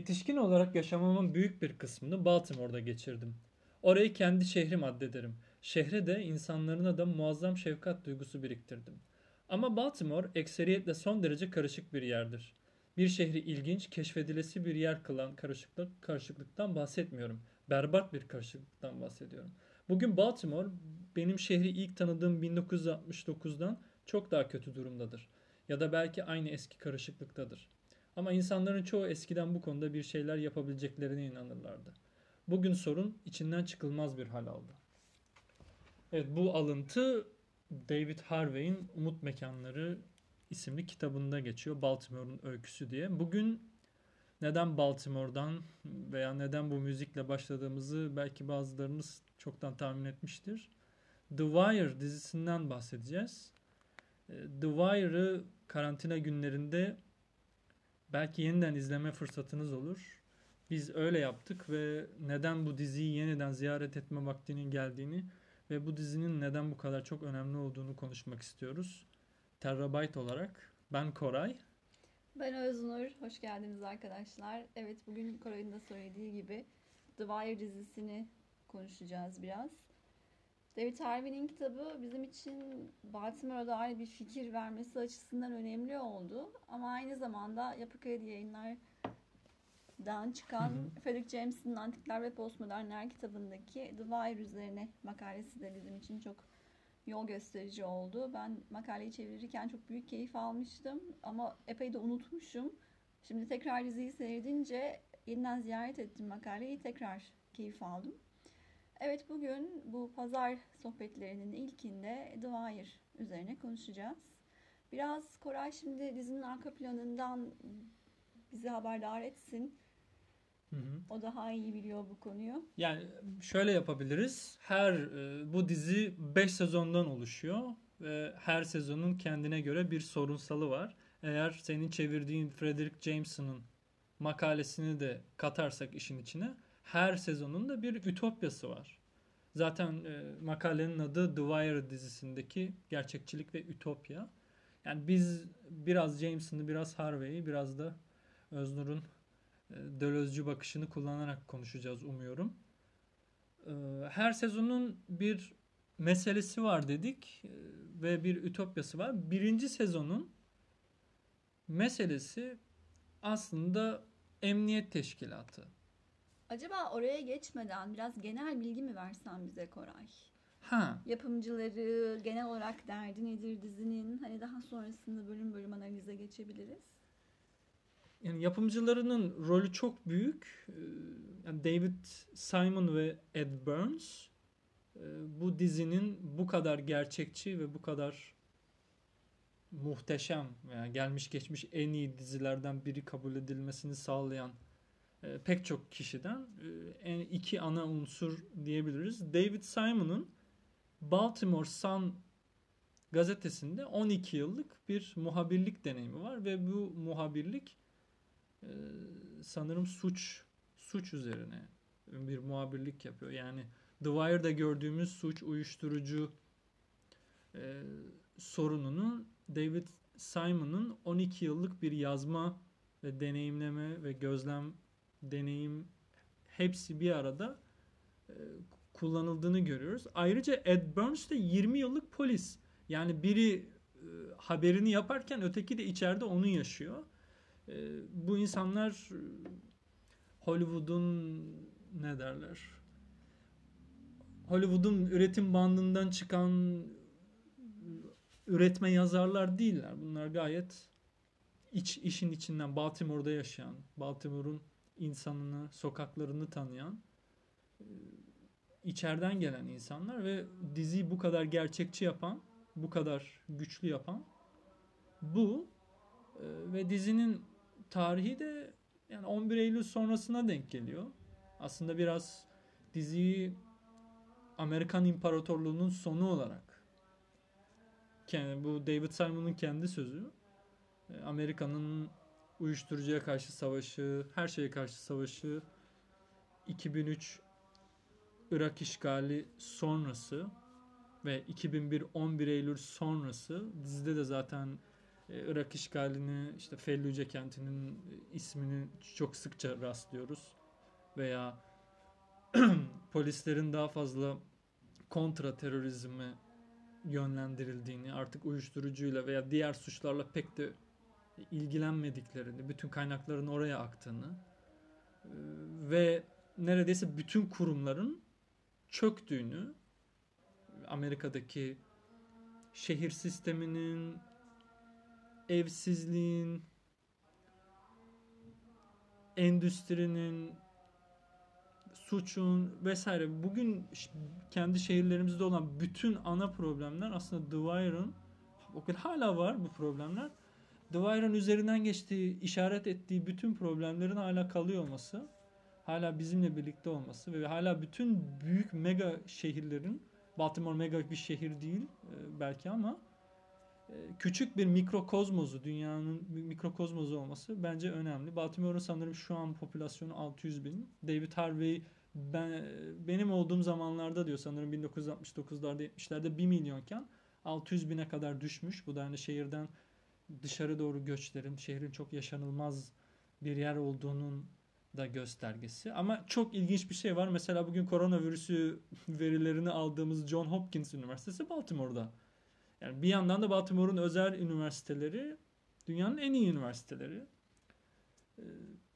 Yetişkin olarak yaşamamın büyük bir kısmını Baltimore'da geçirdim. Orayı kendi şehrim addederim. Şehre de insanlarına da muazzam şefkat duygusu biriktirdim. Ama Baltimore ekseriyetle son derece karışık bir yerdir. Bir şehri ilginç, keşfedilesi bir yer kılan karışıklık, karışıklıktan bahsetmiyorum. Berbat bir karışıklıktan bahsediyorum. Bugün Baltimore benim şehri ilk tanıdığım 1969'dan çok daha kötü durumdadır. Ya da belki aynı eski karışıklıktadır. Ama insanların çoğu eskiden bu konuda bir şeyler yapabileceklerine inanırlardı. Bugün sorun içinden çıkılmaz bir hal aldı. Evet bu alıntı David Harvey'in Umut Mekanları isimli kitabında geçiyor. Baltimore'un öyküsü diye. Bugün neden Baltimore'dan veya neden bu müzikle başladığımızı belki bazılarınız çoktan tahmin etmiştir. The Wire dizisinden bahsedeceğiz. Ee, The Wire'ı karantina günlerinde belki yeniden izleme fırsatınız olur. Biz öyle yaptık ve neden bu diziyi yeniden ziyaret etme vaktinin geldiğini ve bu dizinin neden bu kadar çok önemli olduğunu konuşmak istiyoruz. Terabyte olarak ben Koray. Ben Öznur. Hoş geldiniz arkadaşlar. Evet bugün Koray'ın da söylediği gibi The Wire dizisini konuşacağız biraz. David Harvey'nin kitabı bizim için Baltimore'a dair bir fikir vermesi açısından önemli oldu. Ama aynı zamanda Yapı Kredi Yayınlar'dan çıkan Hı hı. Frederick James'in Antikler ve Postmodernler kitabındaki The Wire üzerine makalesi de bizim için çok yol gösterici oldu. Ben makaleyi çevirirken çok büyük keyif almıştım ama epey de unutmuşum. Şimdi tekrar diziyi seyredince yeniden ziyaret ettim makaleyi tekrar keyif aldım. Evet bugün bu pazar sohbetlerinin ilkinde Wire üzerine konuşacağız. Biraz Koray şimdi dizinin arka planından bizi haberdar etsin. Hı hı. O daha iyi biliyor bu konuyu. Yani şöyle yapabiliriz. Her e, bu dizi 5 sezondan oluşuyor ve her sezonun kendine göre bir sorunsalı var. Eğer senin çevirdiğin Frederick Jameson'ın makalesini de katarsak işin içine her sezonun da bir ütopyası var. Zaten e, makalenin adı The Wire dizisindeki gerçekçilik ve ütopya. Yani biz biraz Jameson'ı, biraz Harvey'i, biraz da Öznur'un e, Dölozcu bakışını kullanarak konuşacağız umuyorum. E, Her sezonun bir meselesi var dedik e, ve bir ütopyası var. Birinci sezonun meselesi aslında emniyet teşkilatı. Acaba oraya geçmeden biraz genel bilgi mi versen bize Koray? Ha, yapımcıları, genel olarak derdi nedir dizinin? Hani daha sonrasında bölüm bölüm analize geçebiliriz. yani yapımcılarının rolü çok büyük. E, Yani David Simon ve Ed Burns e, bu dizinin bu kadar gerçekçi ve bu kadar muhteşem yani gelmiş geçmiş en iyi dizilerden biri kabul edilmesini sağlayan e, pek çok kişiden e, iki ana unsur diyebiliriz. David Simon'un Baltimore Sun gazetesinde 12 yıllık bir muhabirlik deneyimi var ve bu muhabirlik e, sanırım suç suç üzerine bir muhabirlik yapıyor. Yani The Wire'da gördüğümüz suç uyuşturucu e, sorununu David Simon'ın 12 yıllık bir yazma ve deneyimleme ve gözlem deneyim hepsi bir arada e, kullanıldığını görüyoruz. Ayrıca Ed Burns de 20 yıllık polis. Yani biri e, haberini yaparken öteki de içeride onu yaşıyor. E, bu insanlar Hollywood'un ne derler? Hollywood'un üretim bandından çıkan üretme yazarlar değiller. Bunlar gayet iç işin içinden Baltimore'da yaşayan, Baltimore'un insanını, sokaklarını tanıyan e, içeriden gelen insanlar ve diziyi bu kadar gerçekçi yapan, bu kadar güçlü yapan bu E, ve dizinin tarihi de yani 11 Eylül sonrasına denk geliyor. Aslında biraz diziyi Amerikan İmparatorluğu'nun sonu olarak kendi, bu David Simon'un kendi sözü. E, Amerika'nın uyuşturucuya karşı savaşı, her şeye karşı savaşı, 2003 Irak işgali sonrası ve 2001 11 Eylül sonrası dizide de zaten e, Irak işgalini işte Fellüce kentinin ismini çok sıkça rastlıyoruz veya polislerin daha fazla kontra terörizme yönlendirildiğini artık uyuşturucuyla veya diğer suçlarla pek de ilgilenmediklerini, bütün kaynakların oraya aktığını e, ve neredeyse bütün kurumların çöktüğünü Amerika'daki şehir sisteminin evsizliğin endüstrinin suçun vesaire bugün kendi şehirlerimizde olan bütün ana problemler aslında The Wire'ın o kadar hala var bu problemler. Wire'ın üzerinden geçtiği, işaret ettiği bütün problemlerin hala kalıyor olması, hala bizimle birlikte olması ve hala bütün büyük mega şehirlerin Baltimore mega bir şehir değil e, belki ama e, küçük bir mikrokozmozu, dünyanın mikrokozmozu olması bence önemli. Baltimore'un sanırım şu an popülasyonu 600 bin. David Harvey ben benim olduğum zamanlarda diyor sanırım 1969'larda 70'lerde 1 milyonken 600 bine kadar düşmüş. Bu da hani şehirden dışarı doğru göçlerin, şehrin çok yaşanılmaz bir yer olduğunun da göstergesi. Ama çok ilginç bir şey var. Mesela bugün koronavirüsü verilerini aldığımız John Hopkins Üniversitesi Baltimore'da. Yani bir yandan da Baltimore'un özel üniversiteleri dünyanın en iyi üniversiteleri.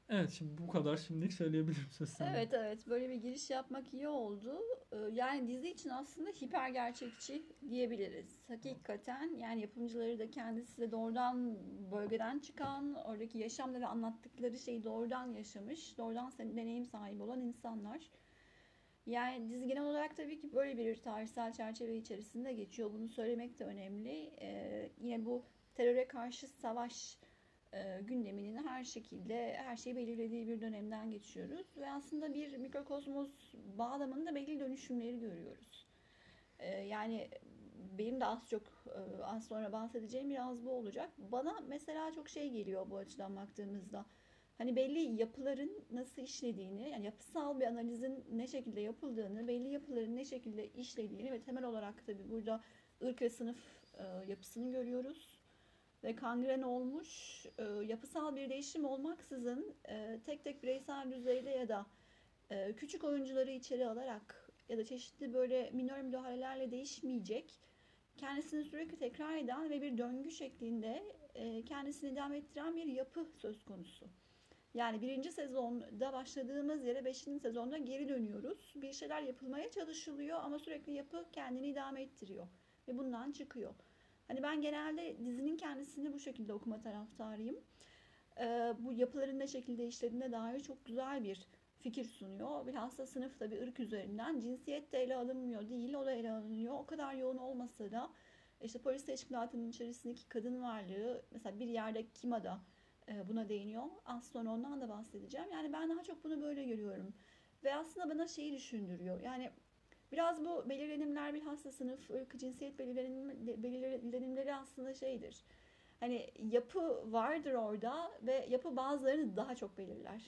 Evet şimdi bu kadar şimdilik söyleyebilirim söz sende. Evet evet böyle bir giriş yapmak iyi oldu. Ee, Yani dizi için aslında hiper gerçekçi diyebiliriz. Hakikaten yani yapımcıları da kendisi de doğrudan bölgeden çıkan, oradaki yaşamda ve anlattıkları şeyi doğrudan yaşamış, doğrudan deneyim sahibi olan insanlar. Yani dizi genel olarak tabii ki böyle bir tarihsel çerçeve içerisinde geçiyor. Bunu söylemek de önemli. Ee, yine bu teröre karşı savaş e, gündeminin her şekilde her şeyi belirlediği bir dönemden geçiyoruz ve aslında bir mikrokozmos bağlamında belli dönüşümleri görüyoruz. E, yani benim de az çok e, az sonra bahsedeceğim biraz bu olacak. Bana mesela çok şey geliyor bu açıdan baktığımızda. Hani belli yapıların nasıl işlediğini, yani yapısal bir analizin ne şekilde yapıldığını, belli yapıların ne şekilde işlediğini ve temel olarak tabii burada ırk ve sınıf yapısını görüyoruz ve kangren olmuş e, yapısal bir değişim olmaksızın e, tek tek bireysel düzeyde ya da e, küçük oyuncuları içeri alarak ya da çeşitli böyle minor müdahalelerle değişmeyecek kendisini sürekli tekrar eden ve bir döngü şeklinde e, kendisini devam ettiren bir yapı söz konusu. Yani birinci sezonda başladığımız yere beşinci sezonda geri dönüyoruz. Bir şeyler yapılmaya çalışılıyor ama sürekli yapı kendini idame ettiriyor ve bundan çıkıyor. Hani ben genelde dizinin kendisini bu şekilde okuma taraftarıyım. Ee, bu yapıların ne şekilde işlediğine dair çok güzel bir fikir sunuyor. Bilhassa sınıf tabii ırk üzerinden cinsiyet de ele alınmıyor değil, o da ele alınıyor. O kadar yoğun olmasa da işte polis teşkilatının içerisindeki kadın varlığı mesela bir yerde Kima'da e, buna değiniyor. Az sonra ondan da bahsedeceğim. Yani ben daha çok bunu böyle görüyorum. Ve aslında bana şeyi düşündürüyor. Yani Biraz bu belirlenimler bilhassa sınıf, ırk, cinsiyet belirlenim, belirlenimleri aslında şeydir. Hani yapı vardır orada ve yapı bazılarını daha çok belirler.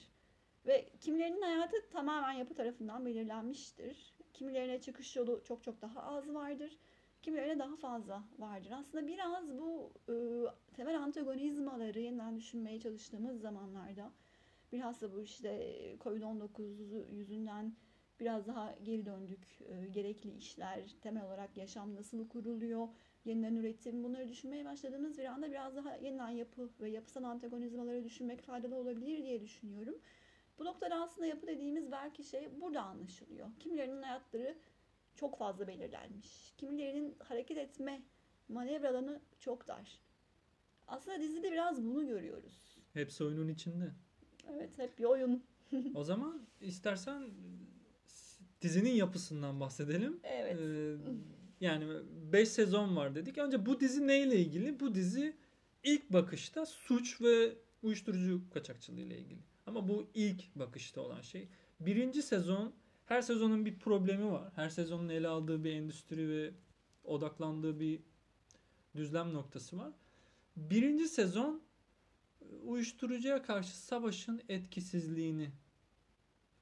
Ve kimilerinin hayatı tamamen yapı tarafından belirlenmiştir. Kimilerine çıkış yolu çok çok daha az vardır. Kimilerine daha fazla vardır. Aslında biraz bu e, temel antagonizmaları yeniden düşünmeye çalıştığımız zamanlarda bilhassa bu işte Covid-19 yüzünden biraz daha geri döndük. E, gerekli işler, temel olarak yaşam nasıl kuruluyor, yeniden üretim bunları düşünmeye başladığımız bir anda biraz daha yeniden yapı ve yapısal antagonizmaları düşünmek faydalı olabilir diye düşünüyorum. Bu noktada aslında yapı dediğimiz belki şey burada anlaşılıyor. Kimilerinin hayatları çok fazla belirlenmiş. Kimilerinin hareket etme manevra alanı çok dar. Aslında dizide biraz bunu görüyoruz. Hepsi oyunun içinde. Evet hep bir oyun. O zaman istersen dizinin yapısından bahsedelim. Evet. Ee, yani 5 sezon var dedik. Önce bu dizi neyle ilgili? Bu dizi ilk bakışta suç ve uyuşturucu kaçakçılığı ile ilgili. Ama bu ilk bakışta olan şey. Birinci sezon her sezonun bir problemi var. Her sezonun ele aldığı bir endüstri ve odaklandığı bir düzlem noktası var. Birinci sezon uyuşturucuya karşı savaşın etkisizliğini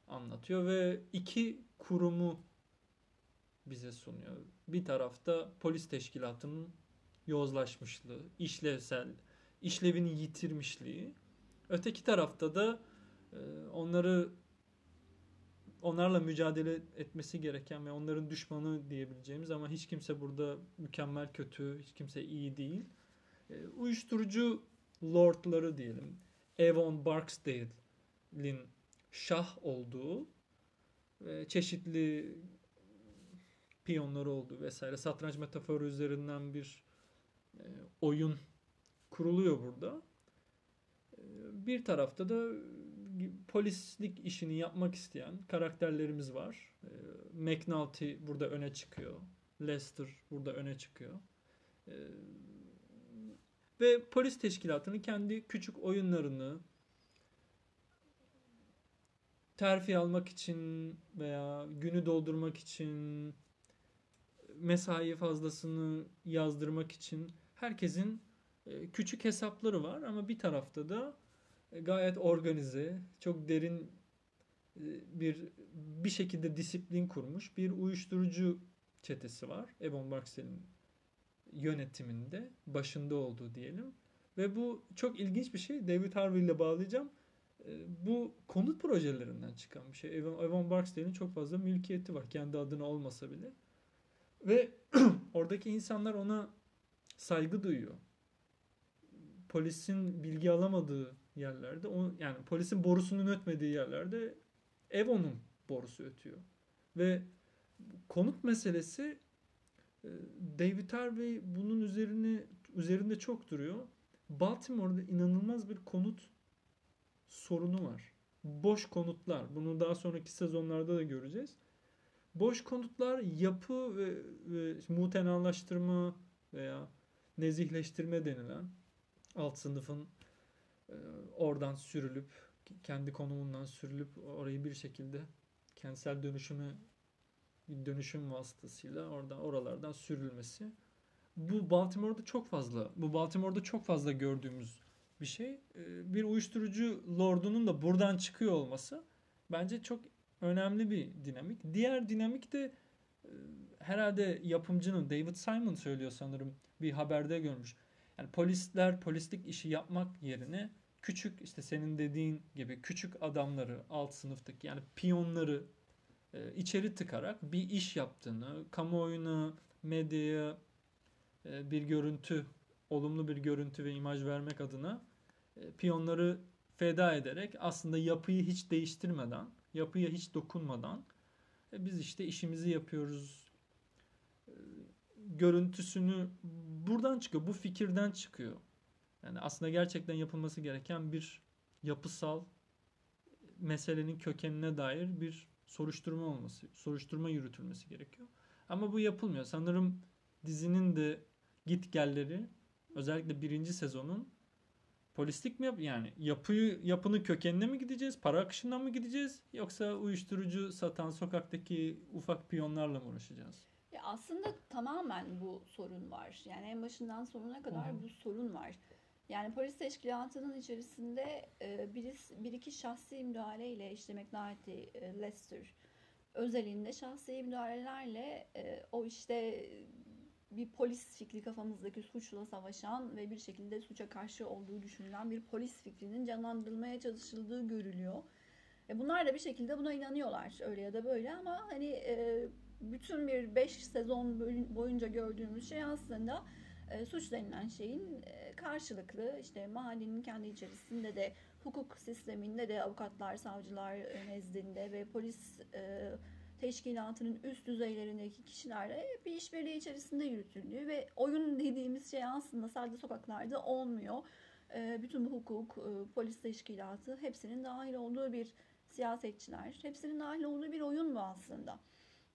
anlatıyor ve iki kurumu bize sunuyor. Bir tarafta polis teşkilatının yozlaşmışlığı, işlevsel, işlevini yitirmişliği. Öteki tarafta da e, onları onlarla mücadele etmesi gereken ve onların düşmanı diyebileceğimiz ama hiç kimse burada mükemmel kötü, hiç kimse iyi değil. E, uyuşturucu lordları diyelim. Avon Barksdale'in şah olduğu ve çeşitli piyonları olduğu vesaire satranç metaforu üzerinden bir e, oyun kuruluyor burada. E, bir tarafta da polislik işini yapmak isteyen karakterlerimiz var. E, McNulty burada öne çıkıyor. Lester burada öne çıkıyor. E, ve polis teşkilatının kendi küçük oyunlarını terfi almak için veya günü doldurmak için mesai fazlasını yazdırmak için herkesin e, küçük hesapları var ama bir tarafta da e, gayet organize, çok derin e, bir bir şekilde disiplin kurmuş bir uyuşturucu çetesi var. Ebon Barksdale'in yönetiminde, başında olduğu diyelim. Ve bu çok ilginç bir şey. David Harvey ile bağlayacağım. Bu konut projelerinden çıkan bir şey. Evan, Evan Barksdale'in çok fazla mülkiyeti var. Kendi adına olmasa bile. Ve oradaki insanlar ona saygı duyuyor. Polisin bilgi alamadığı yerlerde, o, yani polisin borusunun ötmediği yerlerde ev onun borusu ötüyor. Ve konut meselesi e, David Harvey bunun üzerine üzerinde çok duruyor. Baltimore'da inanılmaz bir konut sorunu var. Boş konutlar. Bunu daha sonraki sezonlarda da göreceğiz. Boş konutlar yapı ve, ve mutenalaştırma veya nezihleştirme denilen alt sınıfın e, oradan sürülüp kendi konumundan sürülüp orayı bir şekilde kentsel dönüşüme dönüşüm vasıtasıyla oradan oralardan sürülmesi. Bu Baltimore'da çok fazla, bu Baltimore'da çok fazla gördüğümüz bir şey. E, bir uyuşturucu lordunun da buradan çıkıyor olması bence çok önemli bir dinamik. Diğer dinamik de e, herhalde yapımcının David Simon söylüyor sanırım bir haberde görmüş. Yani polisler polislik işi yapmak yerine küçük işte senin dediğin gibi küçük adamları alt sınıftaki yani piyonları e, içeri tıkarak bir iş yaptığını, kamuoyuna, medyaya e, bir görüntü, olumlu bir görüntü ve imaj vermek adına e, piyonları feda ederek aslında yapıyı hiç değiştirmeden yapıya hiç dokunmadan e, biz işte işimizi yapıyoruz e, görüntüsünü buradan çıkıyor. Bu fikirden çıkıyor. Yani aslında gerçekten yapılması gereken bir yapısal meselenin kökenine dair bir soruşturma olması, soruşturma yürütülmesi gerekiyor. Ama bu yapılmıyor. Sanırım dizinin de git gelleri özellikle birinci sezonun Polislik mi yap yani yapıyı yapının kökenine mi gideceğiz? Para akışından mı gideceğiz? Yoksa uyuşturucu satan sokaktaki ufak piyonlarla mı uğraşacağız? Ya aslında tamamen bu sorun var. Yani en başından sonuna kadar Hı-hı. bu sorun var. Yani polis teşkilatının içerisinde e, bir, bir iki şahsi müdahaleyle işte McNulty, e, Lester özelinde şahsi müdahalelerle e, o işte bir polis fikri kafamızdaki suçla savaşan ve bir şekilde suça karşı olduğu düşünülen bir polis fikrinin canlandırılmaya çalışıldığı görülüyor. E bunlar da bir şekilde buna inanıyorlar öyle ya da böyle ama hani e, bütün bir 5 sezon boyunca gördüğümüz şey aslında e, suç denilen şeyin e, karşılıklı işte mahallenin kendi içerisinde de hukuk sisteminde de avukatlar, savcılar nezdinde ve polis e, teşkilatının üst düzeylerindeki kişilerle bir işbirliği içerisinde yürütüldüğü ve oyun dediğimiz şey aslında sadece sokaklarda olmuyor. Ee, bütün bu hukuk, e, polis teşkilatı hepsinin dahil olduğu bir siyasetçiler, hepsinin dahil olduğu bir oyun bu aslında.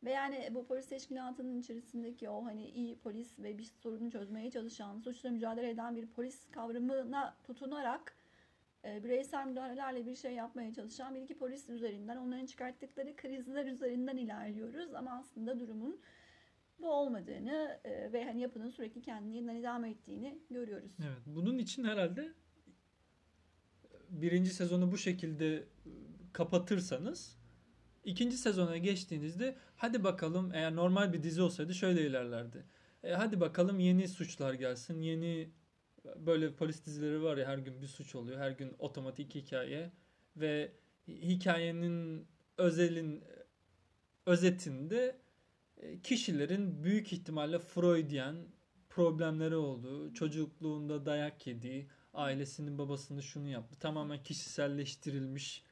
Ve yani bu polis teşkilatının içerisindeki o hani iyi polis ve bir sorunu çözmeye çalışan, suçla mücadele eden bir polis kavramına tutunarak e, bireysel müdahalelerle bir şey yapmaya çalışan bir iki polis üzerinden onların çıkarttıkları krizler üzerinden ilerliyoruz ama aslında durumun bu olmadığını e, ve hani yapının sürekli kendini yeniden idame ettiğini görüyoruz. Evet. Bunun için herhalde birinci sezonu bu şekilde e, kapatırsanız ikinci sezona geçtiğinizde hadi bakalım eğer normal bir dizi olsaydı şöyle ilerlerdi. E, hadi bakalım yeni suçlar gelsin. Yeni böyle polis dizileri var ya her gün bir suç oluyor. Her gün otomatik hikaye ve hikayenin özelin özetinde e, kişilerin büyük ihtimalle Freudian problemleri olduğu, çocukluğunda dayak yediği, ailesinin babasını şunu yaptı. Tamamen kişiselleştirilmiş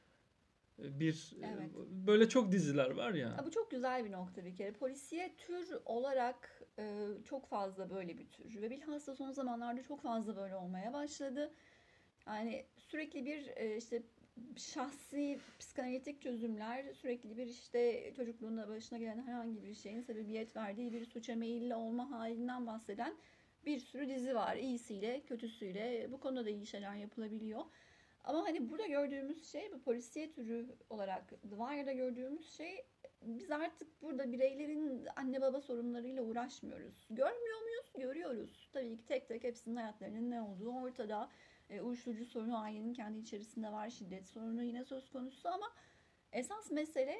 bir e, Evet. böyle çok diziler var ya. Bu çok güzel bir nokta bir kere. Polisiye tür olarak e, çok fazla böyle bir tür ve bilhassa son zamanlarda çok fazla böyle olmaya başladı. Yani sürekli bir e, işte şahsi psikanalitik çözümler, sürekli bir işte çocukluğunda başına gelen herhangi bir şeyin sebebiyet verdiği bir suça meyilli olma halinden bahseden bir sürü dizi var. İyisiyle, kötüsüyle. Bu konuda da iyi şeyler yapılabiliyor. Ama hani burada gördüğümüz şey bu polisiye türü olarak The Wire'da gördüğümüz şey biz artık burada bireylerin anne baba sorunlarıyla uğraşmıyoruz. Görmüyor muyuz? Görüyoruz. Tabii ki tek tek hepsinin hayatlarının ne olduğu ortada. E, uyuşturucu sorunu ailenin kendi içerisinde var. Şiddet sorunu yine söz konusu ama esas mesele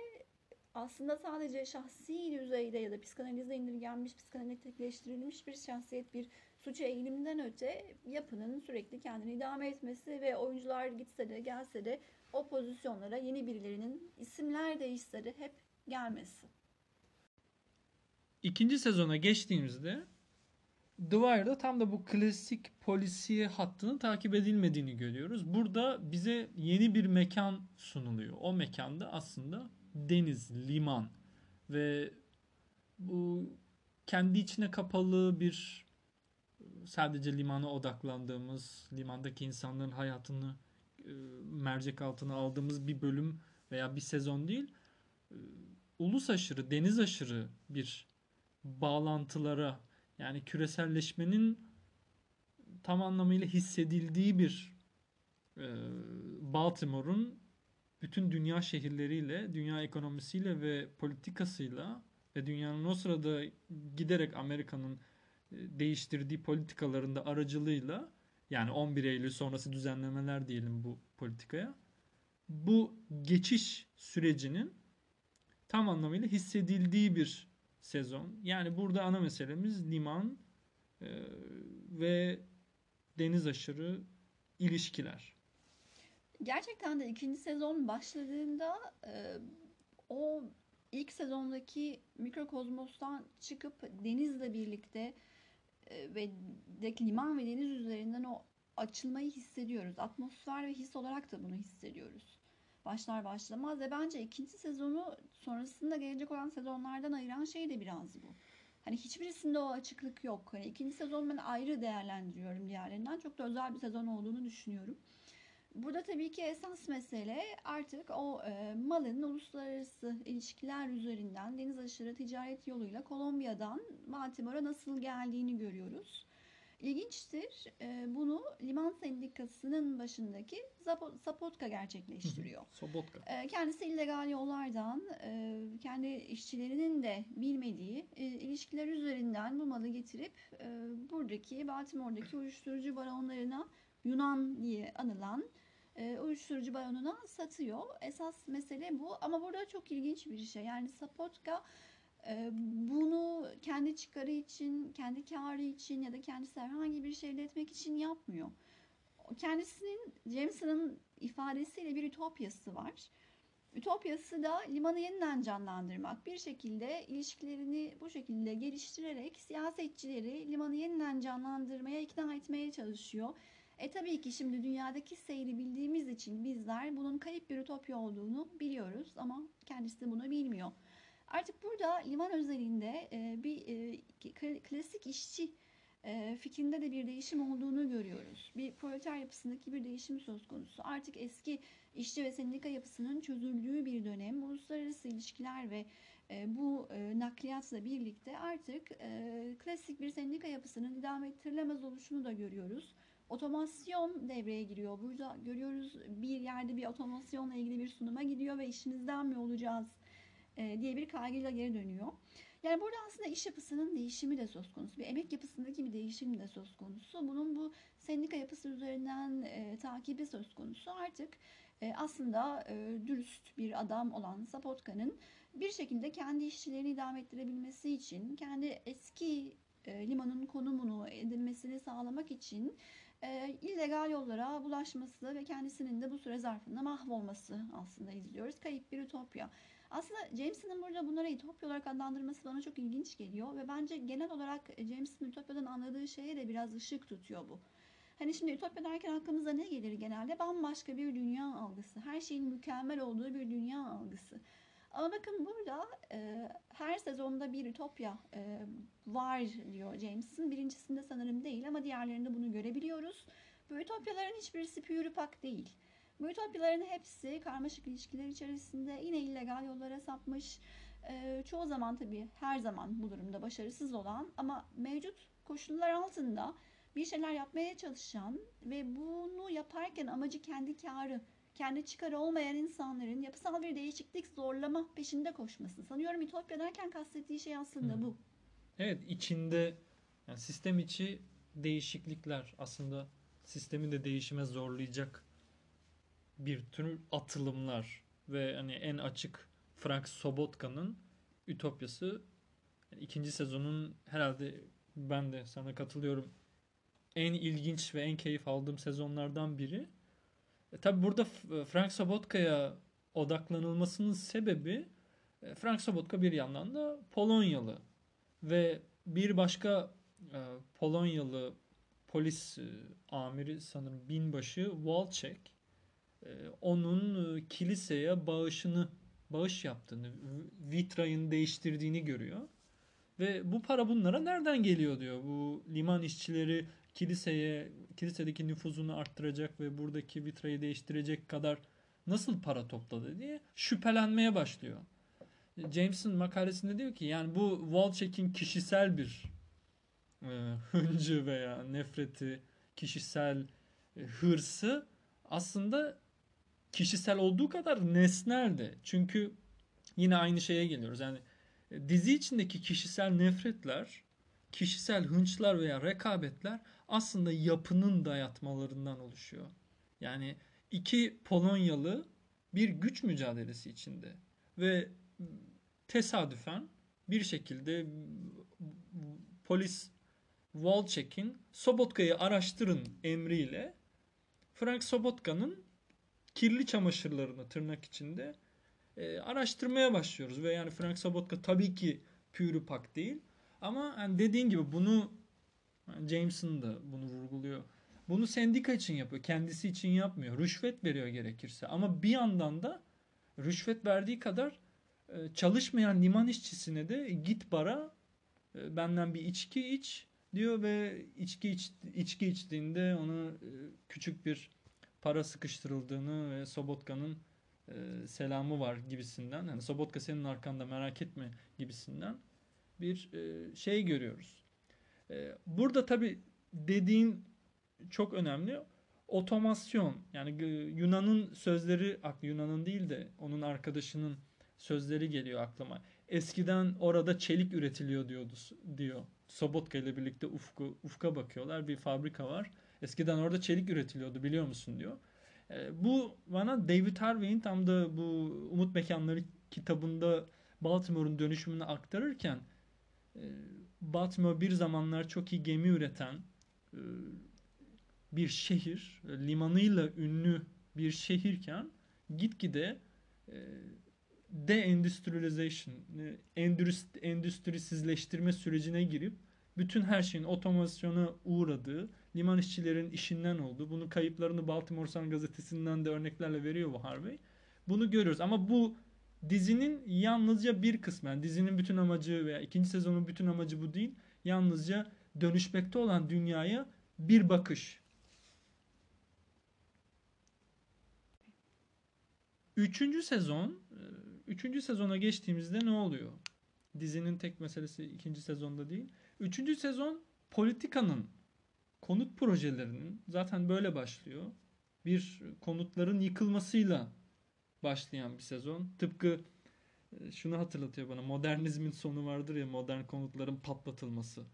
aslında sadece şahsi düzeyde ya da psikanalize indirgenmiş, psikanalitikleştirilmiş bir şahsiyet, bir suça eğilimden öte yapının sürekli kendini idame etmesi ve oyuncular gitse de gelse de o pozisyonlara yeni birilerinin isimler değişse de hep gelmesi. İkinci sezona geçtiğimizde The tam da bu klasik polisiye hattının takip edilmediğini görüyoruz. Burada bize yeni bir mekan sunuluyor. O mekanda aslında deniz, liman ve bu kendi içine kapalı bir sadece limana odaklandığımız, limandaki insanların hayatını e, mercek altına aldığımız bir bölüm veya bir sezon değil. E, ulus aşırı, deniz aşırı bir bağlantılara yani küreselleşmenin tam anlamıyla hissedildiği bir e, Baltimore'un bütün dünya şehirleriyle, dünya ekonomisiyle ve politikasıyla ve dünyanın o sırada giderek Amerika'nın değiştirdiği politikalarında aracılığıyla yani 11 Eylül sonrası düzenlemeler diyelim bu politikaya. Bu geçiş sürecinin tam anlamıyla hissedildiği bir sezon. Yani burada ana meselemiz liman e, ve deniz aşırı ilişkiler. Gerçekten de ikinci sezon başladığında e, o ilk sezondaki mikrokozmostan çıkıp denizle birlikte ve de liman ve deniz üzerinden o açılmayı hissediyoruz. Atmosfer ve his olarak da bunu hissediyoruz. Başlar başlamaz ve bence ikinci sezonu sonrasında gelecek olan sezonlardan ayıran şey de biraz bu. Hani hiçbirisinde o açıklık yok. Hani ikinci sezon ben ayrı değerlendiriyorum diğerlerinden. Çok da özel bir sezon olduğunu düşünüyorum. Burada tabii ki esas mesele artık o e, malın uluslararası ilişkiler üzerinden deniz aşırı ticaret yoluyla Kolombiya'dan Baltimore'a nasıl geldiğini görüyoruz. İlginçtir. e, bunu liman sendikasının başındaki Zapo- Zapotka gerçekleştiriyor. Sobotka. E, Kendisi illegal yollardan e, kendi işçilerinin de bilmediği e, ilişkiler üzerinden bu malı getirip e, buradaki Baltimore'daki uyuşturucu baronlarına Yunan diye anılan e, uyuşturucu baronuna satıyor. Esas mesele bu ama burada çok ilginç bir şey. Yani Sapotka e, bunu kendi çıkarı için, kendi karı için ya da kendisi herhangi bir şey elde etmek için yapmıyor. Kendisinin Jameson'ın ifadesiyle bir ütopyası var. Ütopyası da limanı yeniden canlandırmak. Bir şekilde ilişkilerini bu şekilde geliştirerek siyasetçileri limanı yeniden canlandırmaya ikna etmeye çalışıyor. E tabii ki şimdi dünyadaki seyri bildiğimiz için bizler bunun kayıp bir ütopya olduğunu biliyoruz ama kendisi de bunu bilmiyor. Artık burada liman özelinde e, bir e, klasik işçi e, fikrinde de bir değişim olduğunu görüyoruz. Bir proleter yapısındaki bir değişim söz konusu. Artık eski işçi ve sendika yapısının çözüldüğü bir dönem, uluslararası ilişkiler ve e, bu nakliyatla birlikte artık klasik bir sendika yapısının idame ettirilemez oluşunu da görüyoruz. Otomasyon devreye giriyor. Burada görüyoruz bir yerde bir otomasyonla ilgili bir sunuma gidiyor ve işinizden mi olacağız e, diye bir kaygıyla geri dönüyor. Yani burada aslında iş yapısının değişimi de söz konusu. Bir emek yapısındaki bir değişim de söz konusu. Bunun bu sendika yapısı üzerinden e, takibi söz konusu. Artık e, aslında e, dürüst bir adam olan Sapotka'nın bir şekilde kendi işçilerini idame ettirebilmesi için, kendi eski e, limanın konumunu edinmesini sağlamak için e, illegal yollara bulaşması ve kendisinin de bu süre zarfında mahvolması aslında izliyoruz. Kayıp bir ütopya. Aslında Jameson'ın burada bunlara ütopya olarak adlandırması bana çok ilginç geliyor ve bence genel olarak James'in ütopyadan anladığı şeye de biraz ışık tutuyor bu. Hani şimdi ütopya derken aklımıza ne gelir genelde? Bambaşka bir dünya algısı. Her şeyin mükemmel olduğu bir dünya algısı. Ama bakın burada e, her sezonda bir ütopya e, var diyor James'in. Birincisinde sanırım değil ama diğerlerinde bunu görebiliyoruz. Bu ütopyaların hiçbirisi pürüpak değil. Bu ütopyaların hepsi karmaşık ilişkiler içerisinde yine illegal yollara sapmış. E, çoğu zaman tabii her zaman bu durumda başarısız olan ama mevcut koşullar altında bir şeyler yapmaya çalışan ve bunu yaparken amacı kendi karı, kendi çıkarı olmayan insanların yapısal bir değişiklik zorlama peşinde koşması. Sanıyorum ütopya derken kastettiği şey aslında Hı. bu. Evet içinde yani sistem içi değişiklikler aslında sistemi de değişime zorlayacak bir tür atılımlar ve hani en açık Frank Sobotka'nın Ütopyası yani ikinci sezonun herhalde ben de sana katılıyorum en ilginç ve en keyif aldığım sezonlardan biri. E, tabi burada F- Frank Sobotka'ya odaklanılmasının sebebi e, Frank Sobotka bir yandan da Polonyalı ve bir başka e, Polonyalı polis e, amiri sanırım binbaşı Walczek e, onun e, kiliseye bağışını bağış yaptığını, vitrayını değiştirdiğini görüyor. Ve bu para bunlara nereden geliyor diyor. Bu liman işçileri kiliseye, kilisedeki nüfuzunu arttıracak ve buradaki vitrayı değiştirecek kadar nasıl para topladı diye şüphelenmeye başlıyor. James'in makalesinde diyor ki yani bu Walczek'in kişisel bir e, hıncı veya nefreti, kişisel e, hırsı aslında kişisel olduğu kadar nesnel de. Çünkü yine aynı şeye geliyoruz. Yani e, dizi içindeki kişisel nefretler, kişisel hınçlar veya rekabetler aslında yapının dayatmalarından oluşuyor. Yani iki Polonyalı bir güç mücadelesi içinde ve tesadüfen bir şekilde polis Walczek'in Sobotka'yı araştırın emriyle Frank Sobotka'nın kirli çamaşırlarını tırnak içinde e, araştırmaya başlıyoruz ve yani Frank Sobotka tabii ki pürüpak değil ama yani dediğin gibi bunu Jameson da bunu vurguluyor. Bunu sendika için yapıyor. Kendisi için yapmıyor. Rüşvet veriyor gerekirse. Ama bir yandan da rüşvet verdiği kadar e, çalışmayan liman işçisine de git bara e, benden bir içki iç diyor ve içki iç, içki içtiğinde ona e, küçük bir para sıkıştırıldığını ve Sobotka'nın selamı var gibisinden yani Sobotka senin arkanda merak etme gibisinden bir e, şey görüyoruz. E, burada tabi dediğin çok önemli. Otomasyon yani e, Yunan'ın sözleri Yunan'ın değil de onun arkadaşının sözleri geliyor aklıma. Eskiden orada çelik üretiliyor diyordu diyor. Sobotka ile birlikte ufku, ufka bakıyorlar. Bir fabrika var. Eskiden orada çelik üretiliyordu biliyor musun diyor. E, bu bana David Harvey'in tam da bu Umut Mekanları kitabında Baltimore'un dönüşümünü aktarırken e, Baltimore bir zamanlar çok iyi gemi üreten e, bir şehir, e, limanıyla ünlü bir şehirken gitgide e, de-endüstriyalization, e, endüstri, endüstrisizleştirme sürecine girip bütün her şeyin otomasyona uğradığı, liman işçilerin işinden olduğu, bunun kayıplarını Baltimore Sun gazetesinden de örneklerle veriyor bu Harvey. Bunu görüyoruz ama bu dizinin yalnızca bir kısmı. Yani dizinin bütün amacı veya ikinci sezonun bütün amacı bu değil. Yalnızca dönüşmekte olan dünyaya bir bakış. Üçüncü sezon, e, üçüncü sezona geçtiğimizde ne oluyor? Dizinin tek meselesi ikinci sezonda değil. Üçüncü sezon politikanın, konut projelerinin zaten böyle başlıyor. Bir konutların yıkılmasıyla başlayan bir sezon. Tıpkı e, şunu hatırlatıyor bana. Modernizmin sonu vardır ya modern konutların patlatılması.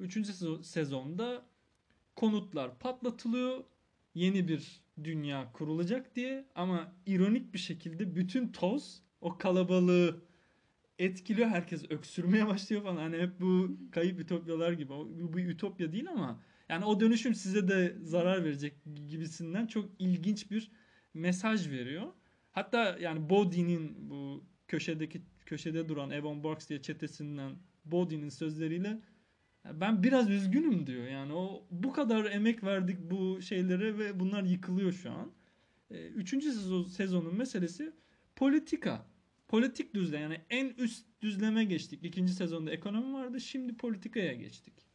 Üçüncü sezo- sezonda konutlar patlatılıyor. Yeni bir dünya kurulacak diye ama ironik bir şekilde bütün toz o kalabalığı etkiliyor. Herkes öksürmeye başlıyor falan. Hani hep bu kayıp ütopyalar gibi. Bu bir ütopya değil ama yani o dönüşüm size de zarar verecek gibisinden çok ilginç bir mesaj veriyor. Hatta yani Bodhi'nin bu köşedeki köşede duran Evan Barks diye çetesinden Bodhi'nin sözleriyle "Ya ben biraz üzgünüm diyor. Yani o bu kadar emek verdik bu şeylere ve bunlar yıkılıyor şu an. Ee, Üçüncü sezon, sezonun meselesi politika. Politik düzlem yani en üst düzleme geçtik. İkinci sezonda ekonomi vardı. Şimdi politikaya geçtik.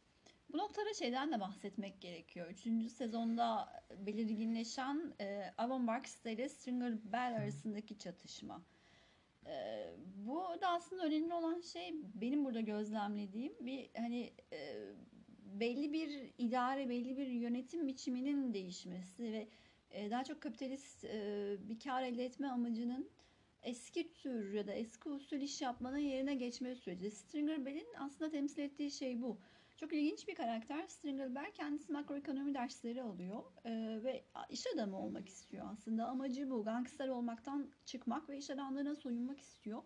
Bu noktada şeyden de bahsetmek gerekiyor. Üçüncü sezonda belirginleşen e, Avon Barks ile Stringer Bell arasındaki çatışma. E, bu da aslında önemli olan şey benim burada gözlemlediğim bir hani e, belli bir idare, belli bir yönetim biçiminin değişmesi ve e, daha çok kapitalist e, bir kar elde etme amacının eski tür ya da eski usul iş yapmanın yerine geçme süreci. Stringer Bell'in aslında temsil ettiği şey bu. Çok ilginç bir karakter. Stringer Bell kendisi makroekonomi dersleri alıyor Ee, ve iş adamı olmak istiyor aslında. Amacı bu. Gangster olmaktan çıkmak ve iş adamlarına soyunmak istiyor.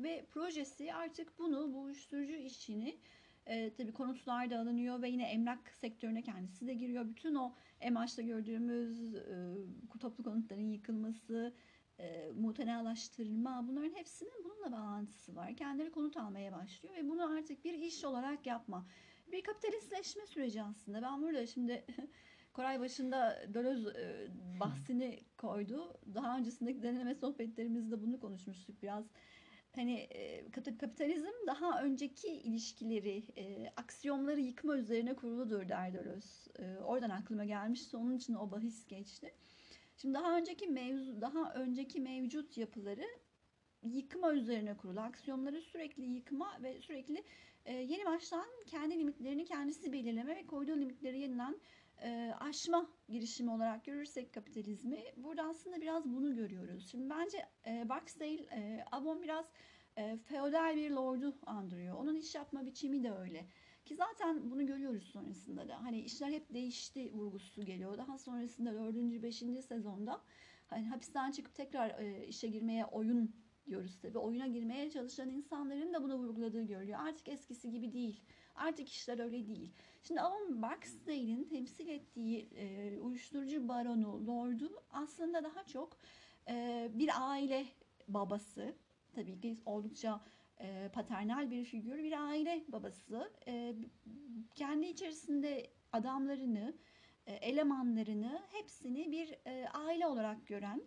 Ve projesi artık bunu, bu uyuşturucu işini e, tabii konutlar da alınıyor ve yine emlak sektörüne kendisi de giriyor. Bütün o en başta gördüğümüz e, toplu konutların yıkılması, e, mutenalaştırma bunların hepsinin bununla bağlantısı var. Kendileri konut almaya başlıyor ve bunu artık bir iş olarak yapma. Bir kapitalistleşme süreci aslında. Ben burada şimdi Koray başında Dölöz e, bahsini koydu. Daha öncesindeki deneme sohbetlerimizde bunu konuşmuştuk biraz. Hani e, kap- kapitalizm daha önceki ilişkileri, e, aksiyonları yıkma üzerine kuruludur der Dölöz. Oradan aklıma gelmişti. Onun için o bahis geçti. Şimdi daha önceki mevzu, daha önceki mevcut yapıları yıkma üzerine kurulu. Aksiyonları sürekli yıkma ve sürekli e, yeni baştan kendi limitlerini kendisi belirleme ve koyduğu limitleri yeniden e, aşma girişimi olarak görürsek kapitalizmi burada aslında biraz bunu görüyoruz. Şimdi bence e, Barksdale, e, Avon biraz e, feodal bir lordu andırıyor. Onun iş yapma biçimi de öyle. Ki zaten bunu görüyoruz sonrasında da. Hani işler hep değişti vurgusu geliyor. Daha sonrasında 4. 5. sezonda hani hapisten çıkıp tekrar e, işe girmeye oyun diyoruz tabii. Oyuna girmeye çalışan insanların da bunu vurguladığı görülüyor. Artık eskisi gibi değil. Artık işler öyle değil. Şimdi Alan Barksdale'in temsil ettiği e, uyuşturucu baronu, lordu aslında daha çok e, bir aile babası. Tabii ki oldukça e, paternal bir figür, bir aile babası. E, kendi içerisinde adamlarını, e, elemanlarını hepsini bir e, aile olarak gören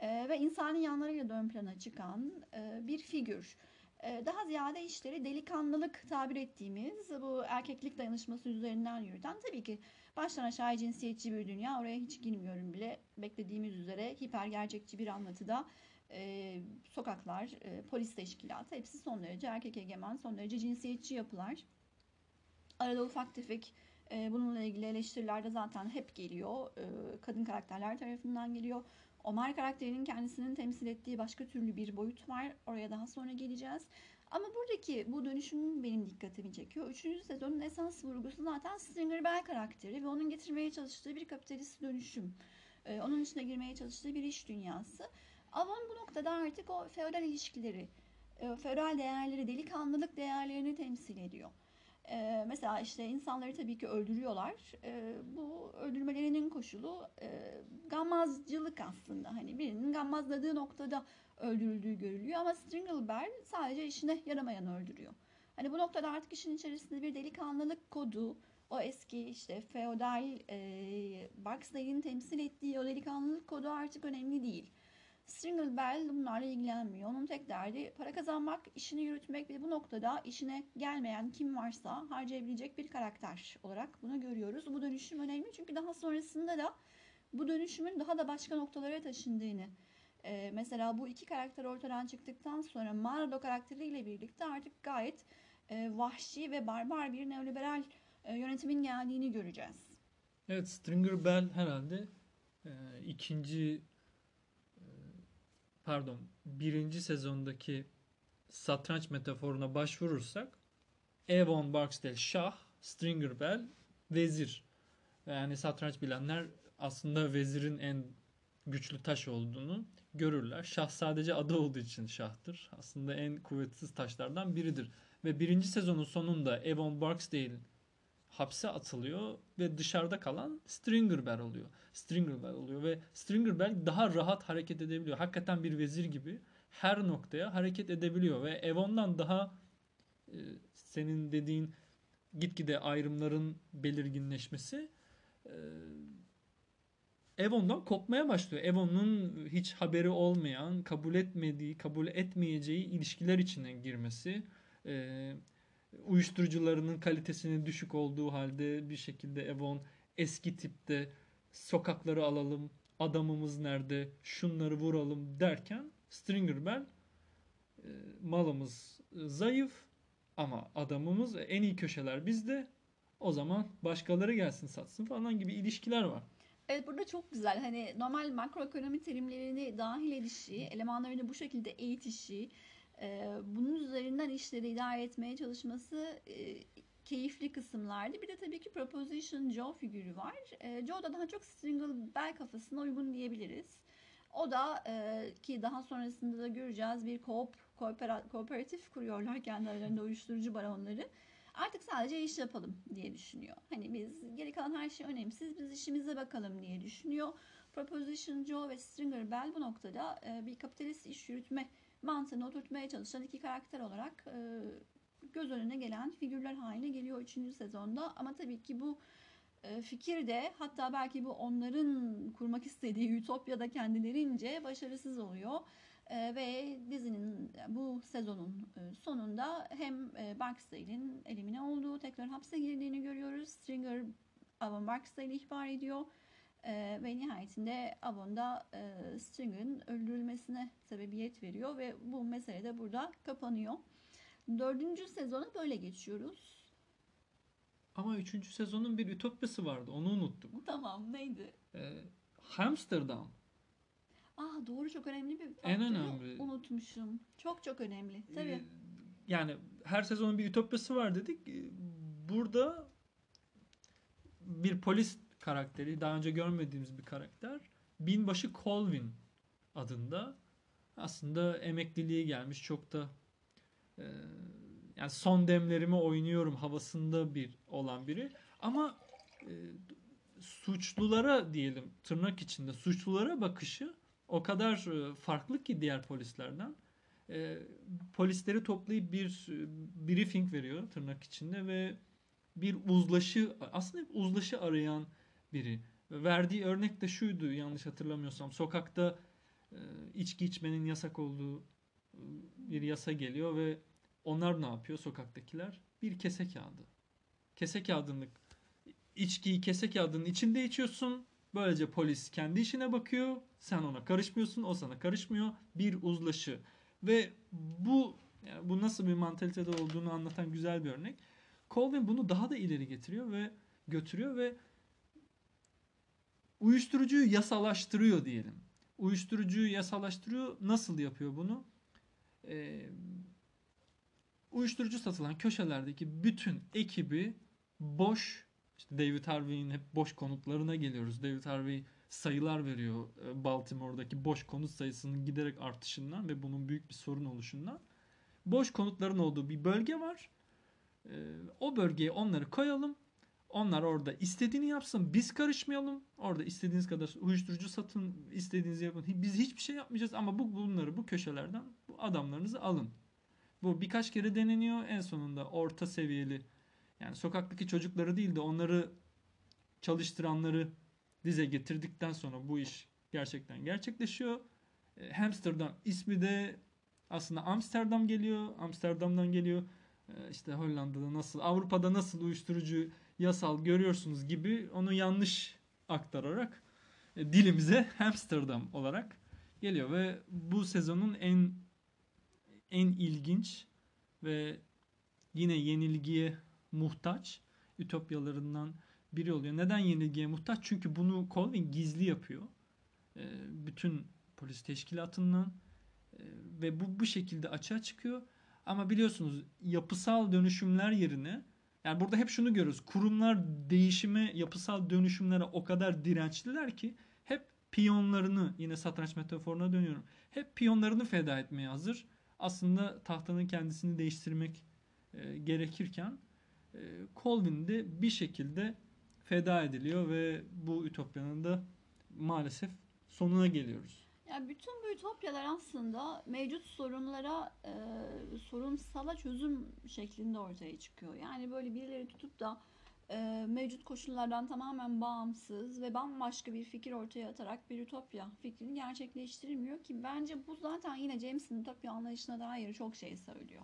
e, ve insani yanlarıyla da ön plana çıkan e, bir figür. E, daha ziyade işleri delikanlılık tabir ettiğimiz bu erkeklik dayanışması üzerinden yürüten tabii ki baştan aşağı cinsiyetçi bir dünya. Oraya hiç girmiyorum bile. Beklediğimiz üzere hiper gerçekçi bir anlatıda e, sokaklar, e, polis teşkilatı hepsi son derece erkek egemen, son derece cinsiyetçi yapılar. Arada ufak tefek e, bununla ilgili eleştiriler de zaten hep geliyor. E, kadın karakterler tarafından geliyor. Omar karakterinin kendisinin temsil ettiği başka türlü bir boyut var. Oraya daha sonra geleceğiz. Ama buradaki bu dönüşüm benim dikkatimi çekiyor. Üçüncü sezonun esas vurgusu zaten Stringer Bell karakteri ve onun getirmeye çalıştığı bir kapitalist dönüşüm. Ee, onun içine girmeye çalıştığı bir iş dünyası. Avon bu noktada artık o feodal ilişkileri, e, feodal değerleri, delikanlılık değerlerini temsil ediyor. Ee, mesela işte insanları tabii ki öldürüyorlar. Ee, bu öldürmelerinin koşulu e, gammazcılık aslında. Hani birinin gammazladığı noktada öldürüldüğü görülüyor ama Stringle Bell sadece işine yaramayan öldürüyor. Hani bu noktada artık işin içerisinde bir delikanlılık kodu, o eski işte feodal e, Barksdale'in temsil ettiği o delikanlılık kodu artık önemli değil. Stringle Bell bunlarla ilgilenmiyor. Onun tek derdi para kazanmak, işini yürütmek ve bu noktada işine gelmeyen kim varsa harcayabilecek bir karakter olarak bunu görüyoruz. Bu dönüşüm önemli çünkü daha sonrasında da bu dönüşümün daha da başka noktalara taşındığını e, mesela bu iki karakter ortadan çıktıktan sonra Marlo karakteriyle birlikte artık gayet e, vahşi ve barbar bir neoliberal e, yönetimin geldiğini göreceğiz. Evet Stringer Bell herhalde e, ikinci pardon birinci sezondaki satranç metaforuna başvurursak Avon Barksdale şah, Stringer Bell vezir. Yani satranç bilenler aslında vezirin en güçlü taş olduğunu görürler. Şah sadece adı olduğu için şahtır. Aslında en kuvvetsiz taşlardan biridir. Ve birinci sezonun sonunda Avon Barksdale hapse atılıyor ve dışarıda kalan Stringer Bell oluyor. Stringer Bell oluyor ve Stringer Bell daha rahat hareket edebiliyor. Hakikaten bir vezir gibi her noktaya hareket edebiliyor ve Avon'dan daha e, senin dediğin gitgide ayrımların belirginleşmesi e, Evon'dan kopmaya başlıyor. Evon'un hiç haberi olmayan, kabul etmediği, kabul etmeyeceği ilişkiler içine girmesi, e, uyuşturucularının kalitesinin düşük olduğu halde bir şekilde Evon eski tipte sokakları alalım, adamımız nerede, şunları vuralım derken Stringer Bell e, malımız zayıf ama adamımız en iyi köşeler bizde. O zaman başkaları gelsin satsın falan gibi ilişkiler var. Evet burada çok güzel. Hani normal makroekonomi terimlerini dahil edişi, elemanlarını bu şekilde eğitişi, e, bunun üzerinden işleri idare etmeye çalışması e, keyifli kısımlardı. Bir de tabii ki Proposition Joe figürü var. E, Joe da daha çok Stringle Bell kafasına uygun diyebiliriz. O da e, ki daha sonrasında da göreceğiz bir koop, koopera, kooperatif kuruyorlar kendi aralarında uyuşturucu baronları. Artık sadece iş yapalım diye düşünüyor. Hani biz geri kalan her şey önemsiz biz işimize bakalım diye düşünüyor. Proposition Joe ve Stringer Bell bu noktada e, bir kapitalist iş yürütme mantığını oturtmaya çalışan iki karakter olarak e, göz önüne gelen figürler haline geliyor 3. sezonda. Ama tabii ki bu e, fikir de hatta belki bu onların kurmak istediği ütopyada kendilerince başarısız oluyor. E, ve dizinin bu sezonun e, sonunda hem e, Barksdale'in elimine olduğu, tekrar hapse girdiğini görüyoruz. Stringer Avon Barksdale'i ihbar ediyor. E, ve nihayetinde Avon da e, Stringer'ın öldürülmesine sebebiyet veriyor ve bu mesele de burada kapanıyor. Dördüncü sezona böyle geçiyoruz. Ama üçüncü sezonun bir ütopyası vardı. Onu unuttuk. Tamam neydi? E, Amsterdam. Ah doğru çok önemli bir En önemli. unutmuşum. Çok çok önemli. Tabii. Ee, Yani her sezonun bir ütopyası var dedik. Ee, Burada bir polis karakteri, daha önce görmediğimiz bir karakter. Binbaşı Colvin adında. Aslında emekliliğe gelmiş çok da e, yani son demlerimi oynuyorum havasında bir olan biri. Ama e, suçlulara diyelim tırnak içinde suçlulara bakışı o kadar e, farklı ki diğer polislerden. E, polisleri toplayıp bir e, briefing veriyor tırnak içinde ve bir uzlaşı aslında uzlaşı arayan biri. Verdiği örnek de şuydu yanlış hatırlamıyorsam. Sokakta e, içki içmenin yasak olduğu e, bir yasa geliyor ve onlar ne yapıyor sokaktakiler? Bir kese kağıdı. Kese kağıdını içkiyi kese kağıdının içinde içiyorsun. Böylece polis kendi işine bakıyor. Sen ona karışmıyorsun, o sana karışmıyor. Bir uzlaşı. Ve bu yani bu nasıl bir mantalitede olduğunu anlatan güzel bir örnek. Colvin bunu daha da ileri getiriyor ve götürüyor ve uyuşturucuyu yasalaştırıyor diyelim. Uyuşturucuyu yasalaştırıyor. Nasıl yapıyor bunu? Ee, uyuşturucu satılan köşelerdeki bütün ekibi boş işte David Harvey'in hep boş konutlarına geliyoruz. David Harvey sayılar veriyor e, Baltimore'daki boş konut sayısının giderek artışından ve bunun büyük bir sorun oluşundan. Boş konutların olduğu bir bölge var. Ee, o bölgeye onları koyalım. Onlar orada istediğini yapsın. Biz karışmayalım. Orada istediğiniz kadar uyuşturucu satın, istediğinizi yapın. Biz hiçbir şey yapmayacağız ama bu bunları bu köşelerden bu adamlarınızı alın. Bu birkaç kere deneniyor. En sonunda orta seviyeli yani sokaktaki çocukları değil de onları çalıştıranları dize getirdikten sonra bu iş gerçekten gerçekleşiyor. E, Amsterdam ismi de aslında Amsterdam geliyor. Amsterdam'dan geliyor. E, işte Hollanda'da nasıl, Avrupa'da nasıl uyuşturucu yasal görüyorsunuz gibi onu yanlış aktararak e, dilimize Amsterdam olarak geliyor ve bu sezonun en en ilginç ve yine yenilgiye muhtaç ütopyalarından biri oluyor. Neden yenilgiye muhtaç? Çünkü bunu Colvin gizli yapıyor. E, bütün polis teşkilatından ve bu bu şekilde açığa çıkıyor. Ama biliyorsunuz yapısal dönüşümler yerine yani burada hep şunu görüyoruz. Kurumlar değişime, yapısal dönüşümlere o kadar dirençliler ki hep piyonlarını yine satranç metaforuna dönüyorum. Hep piyonlarını feda etmeye hazır. Aslında tahtanın kendisini değiştirmek e, gerekirken e, Colvin de bir şekilde feda ediliyor ve bu ütopyanın da maalesef sonuna geliyoruz. Yani bütün bu ütopyalar aslında mevcut sorunlara e, sorunsala çözüm şeklinde ortaya çıkıyor. Yani böyle birileri tutup da e, mevcut koşullardan tamamen bağımsız ve bambaşka bir fikir ortaya atarak bir ütopya fikrini gerçekleştirilmiyor ki bence bu zaten yine James'in ütopya anlayışına dair çok şey söylüyor.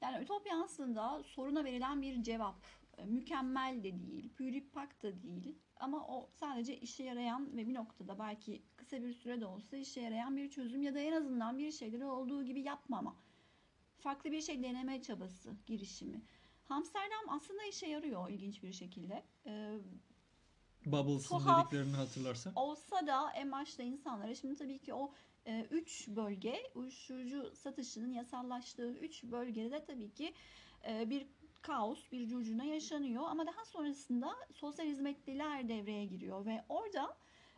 Yani ütopya aslında soruna verilen bir cevap. E, mükemmel de değil, pürippak da değil ama o sadece işe yarayan ve bir noktada belki kısa bir süre de olsa işe yarayan bir çözüm ya da en azından bir şeyleri olduğu gibi yapmama. Farklı bir şey deneme çabası, girişimi. Amsterdam aslında işe yarıyor ilginç bir şekilde. Ee, Bubbles'ın dediklerini hatırlarsak. olsa da başta insanlara şimdi tabii ki o e, üç bölge uyuşturucu satışının yasallaştığı üç bölgede de tabii ki e, bir kaos, bir curcuna yaşanıyor ama daha sonrasında sosyal hizmetliler devreye giriyor ve orada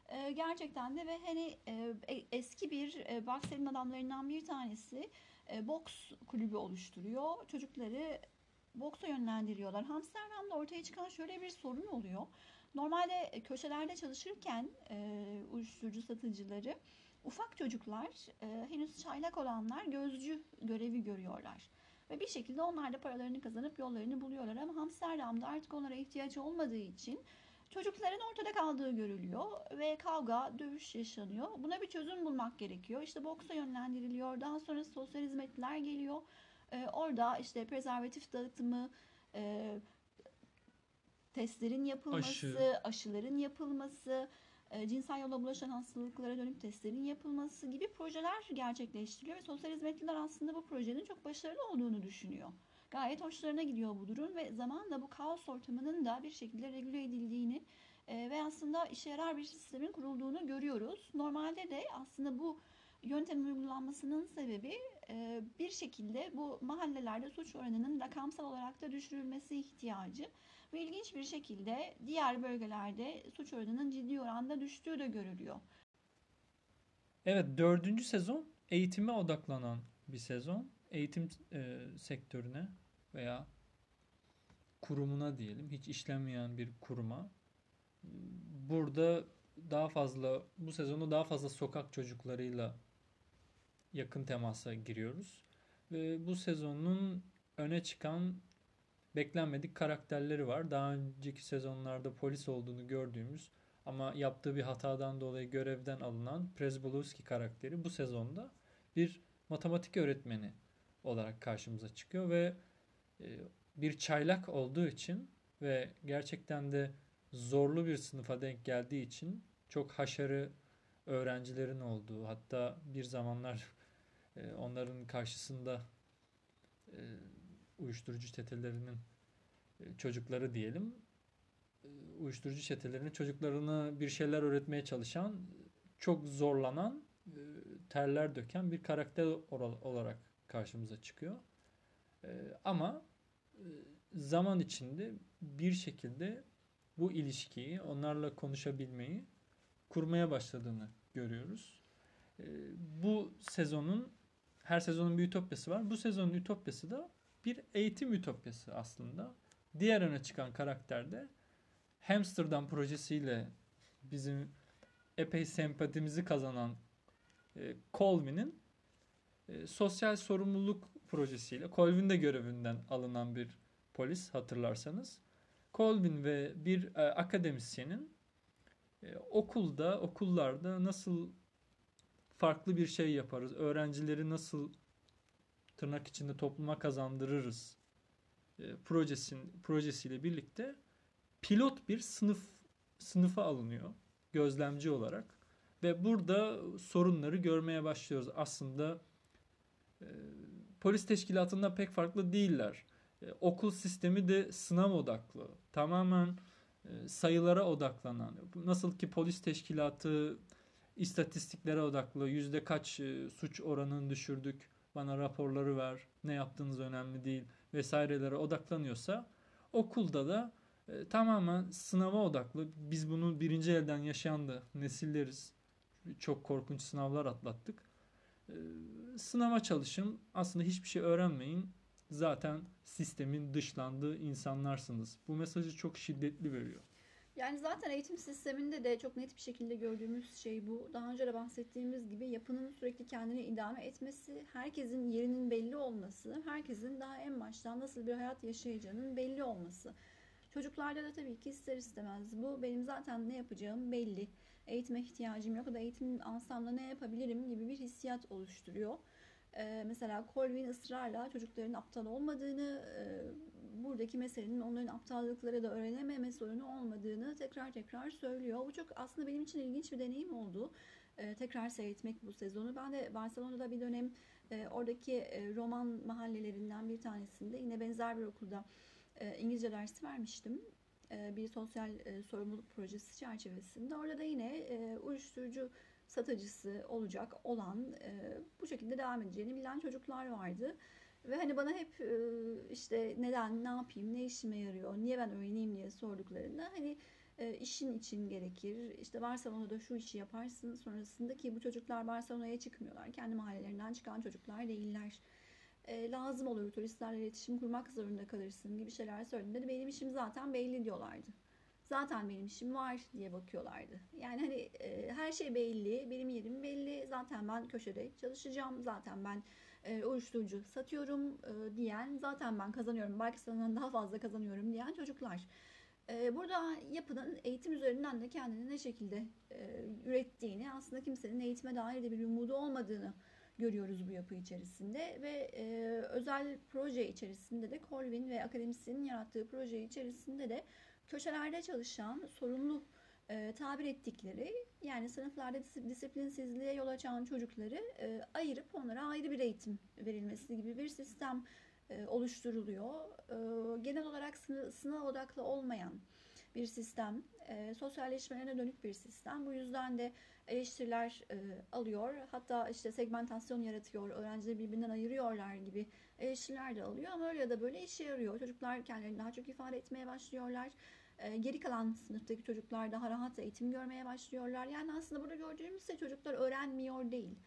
e, gerçekten de ve hani e, e- eski bir e, Baksel'in adamlarından bir tanesi e, boks kulübü oluşturuyor. Çocukları boksa yönlendiriyorlar. Amsterdam'da ortaya çıkan şöyle bir sorun oluyor. Normalde köşelerde çalışırken e, uyuşturucu satıcıları ufak çocuklar e, henüz çaylak olanlar gözcü görevi görüyorlar. Ve bir şekilde onlar da paralarını kazanıp yollarını buluyorlar. Ama Amsterdam'da artık onlara ihtiyaç olmadığı için çocukların ortada kaldığı görülüyor ve kavga, dövüş yaşanıyor. Buna bir çözüm bulmak gerekiyor. İşte boksa yönlendiriliyor. Daha sonra sosyal hizmetler geliyor. E, orada işte prezervatif dağıtımı, e, testlerin yapılması, Aşı. aşıların yapılması, cinsel yolla bulaşan hastalıklara dönük testlerin yapılması gibi projeler gerçekleştiriliyor ve sosyal hizmetliler aslında bu projenin çok başarılı olduğunu düşünüyor. Gayet hoşlarına gidiyor bu durum ve zamanla bu kaos ortamının da bir şekilde regüle edildiğini e, ve aslında işe yarar bir sistemin kurulduğunu görüyoruz. Normalde de aslında bu yöntemin uygulanmasının sebebi e, bir şekilde bu mahallelerde suç oranının rakamsal olarak da düşürülmesi ihtiyacı. Ve ilginç bir şekilde diğer bölgelerde suç oranının ciddi oranda düştüğü de görülüyor. Evet dördüncü sezon eğitime odaklanan bir sezon. Eğitim e, sektörüne veya kurumuna diyelim hiç işlemeyen bir kuruma. Burada daha fazla bu sezonu daha fazla sokak çocuklarıyla yakın temasa giriyoruz. Ve bu sezonun öne çıkan beklenmedik karakterleri var. Daha önceki sezonlarda polis olduğunu gördüğümüz ama yaptığı bir hatadan dolayı görevden alınan Prezbolowski karakteri bu sezonda bir matematik öğretmeni olarak karşımıza çıkıyor ve e, bir çaylak olduğu için ve gerçekten de zorlu bir sınıfa denk geldiği için çok haşarı öğrencilerin olduğu hatta bir zamanlar e, onların karşısında e, uyuşturucu çetelerinin e, çocukları diyelim e, uyuşturucu çetelerinin çocuklarına bir şeyler öğretmeye çalışan çok zorlanan e, terler döken bir karakter olarak karşımıza çıkıyor. Ama zaman içinde bir şekilde bu ilişkiyi onlarla konuşabilmeyi kurmaya başladığını görüyoruz. Bu sezonun her sezonun bir ütopyası var. Bu sezonun ütopyası da bir eğitim ütopyası aslında. Diğer öne çıkan karakter de Amsterdam projesiyle bizim epey sempatimizi kazanan e, Colvin'in e, sosyal sorumluluk projesiyle Colvin de görevinden alınan bir polis hatırlarsanız. Colvin ve bir e, akademisyenin e, okulda, okullarda nasıl farklı bir şey yaparız, öğrencileri nasıl tırnak içinde topluma kazandırırız e, projesin projesiyle birlikte pilot bir sınıf sınıfa alınıyor gözlemci olarak ve burada sorunları görmeye başlıyoruz. Aslında e, polis teşkilatından pek farklı değiller. E, okul sistemi de sınav odaklı. Tamamen e, sayılara odaklanan. Nasıl ki polis teşkilatı istatistiklere odaklı yüzde kaç e, suç oranını düşürdük bana raporları ver ne yaptığınız önemli değil vesairelere odaklanıyorsa okulda da e, tamamen sınava odaklı biz bunu birinci elden yaşayan da nesilleriz. Çok korkunç sınavlar atlattık. E, sınava çalışın aslında hiçbir şey öğrenmeyin. Zaten sistemin dışlandığı insanlarsınız. Bu mesajı çok şiddetli veriyor Yani zaten eğitim sisteminde de çok net bir şekilde gördüğümüz şey bu. Daha önce de bahsettiğimiz gibi yapının sürekli kendini idame etmesi, herkesin yerinin belli olması, herkesin daha en baştan nasıl bir hayat yaşayacağının belli olması. Çocuklarda da tabii ki ister istemez bu benim zaten ne yapacağım belli. Eğitime ihtiyacım yok da eğitimin alsam da ne yapabilirim gibi bir hissiyat oluşturuyor. Ee, mesela Colvin ısrarla çocukların aptal olmadığını, e, buradaki meselenin onların aptallıkları da öğrenememe sorunu olmadığını tekrar tekrar söylüyor. Bu çok aslında benim için ilginç bir deneyim oldu. Ee, tekrar seyretmek bu sezonu. Ben de Barcelona'da bir dönem e, oradaki e, roman mahallelerinden bir tanesinde yine benzer bir okulda e, İngilizce dersi vermiştim. E, bir sosyal e, sorumluluk projesi çerçevesinde. Orada da yine e, uyuşturucu satıcısı olacak olan e, bu şekilde devam edeceğini bilen çocuklar vardı. Ve hani bana hep işte neden, ne yapayım, ne işime yarıyor, niye ben öğreneyim diye sorduklarında hani işin için gerekir. İşte Barcelona'da şu işi yaparsın sonrasında ki bu çocuklar Barcelona'ya çıkmıyorlar. Kendi mahallelerinden çıkan çocuklar değiller. E, lazım olur turistlerle iletişim kurmak zorunda kalırsın gibi şeyler söylediğinde de benim işim zaten belli diyorlardı. Zaten benim işim var diye bakıyorlardı. Yani hani e, her şey belli, benim yerim belli. Zaten ben köşede çalışacağım. Zaten ben e, uyuşturucu satıyorum e, diyen, zaten ben kazanıyorum, belki senden daha fazla kazanıyorum diyen çocuklar. E, burada yapının eğitim üzerinden de kendini ne şekilde e, ürettiğini, aslında kimsenin eğitime dair de bir umudu olmadığını görüyoruz bu yapı içerisinde ve e, özel proje içerisinde de Colvin ve akademisyenin yarattığı proje içerisinde de köşelerde çalışan sorumlu e, tabir ettikleri yani sınıflarda dis- disiplinsizliğe yol açan çocukları e, ayırıp onlara ayrı bir eğitim verilmesi gibi bir sistem e, oluşturuluyor. E, genel olarak sını- sınav odaklı olmayan bir sistem, e, sosyalleşmelerine dönük bir sistem. Bu yüzden de eleştiriler e, alıyor. Hatta işte segmentasyon yaratıyor, öğrencileri birbirinden ayırıyorlar gibi eleştiriler de alıyor. Ama öyle ya da böyle işe yarıyor. Çocuklar kendilerini daha çok ifade etmeye başlıyorlar. E, geri kalan sınıftaki çocuklar daha rahat eğitim görmeye başlıyorlar. Yani aslında burada gördüğümüz şey çocuklar öğrenmiyor değil.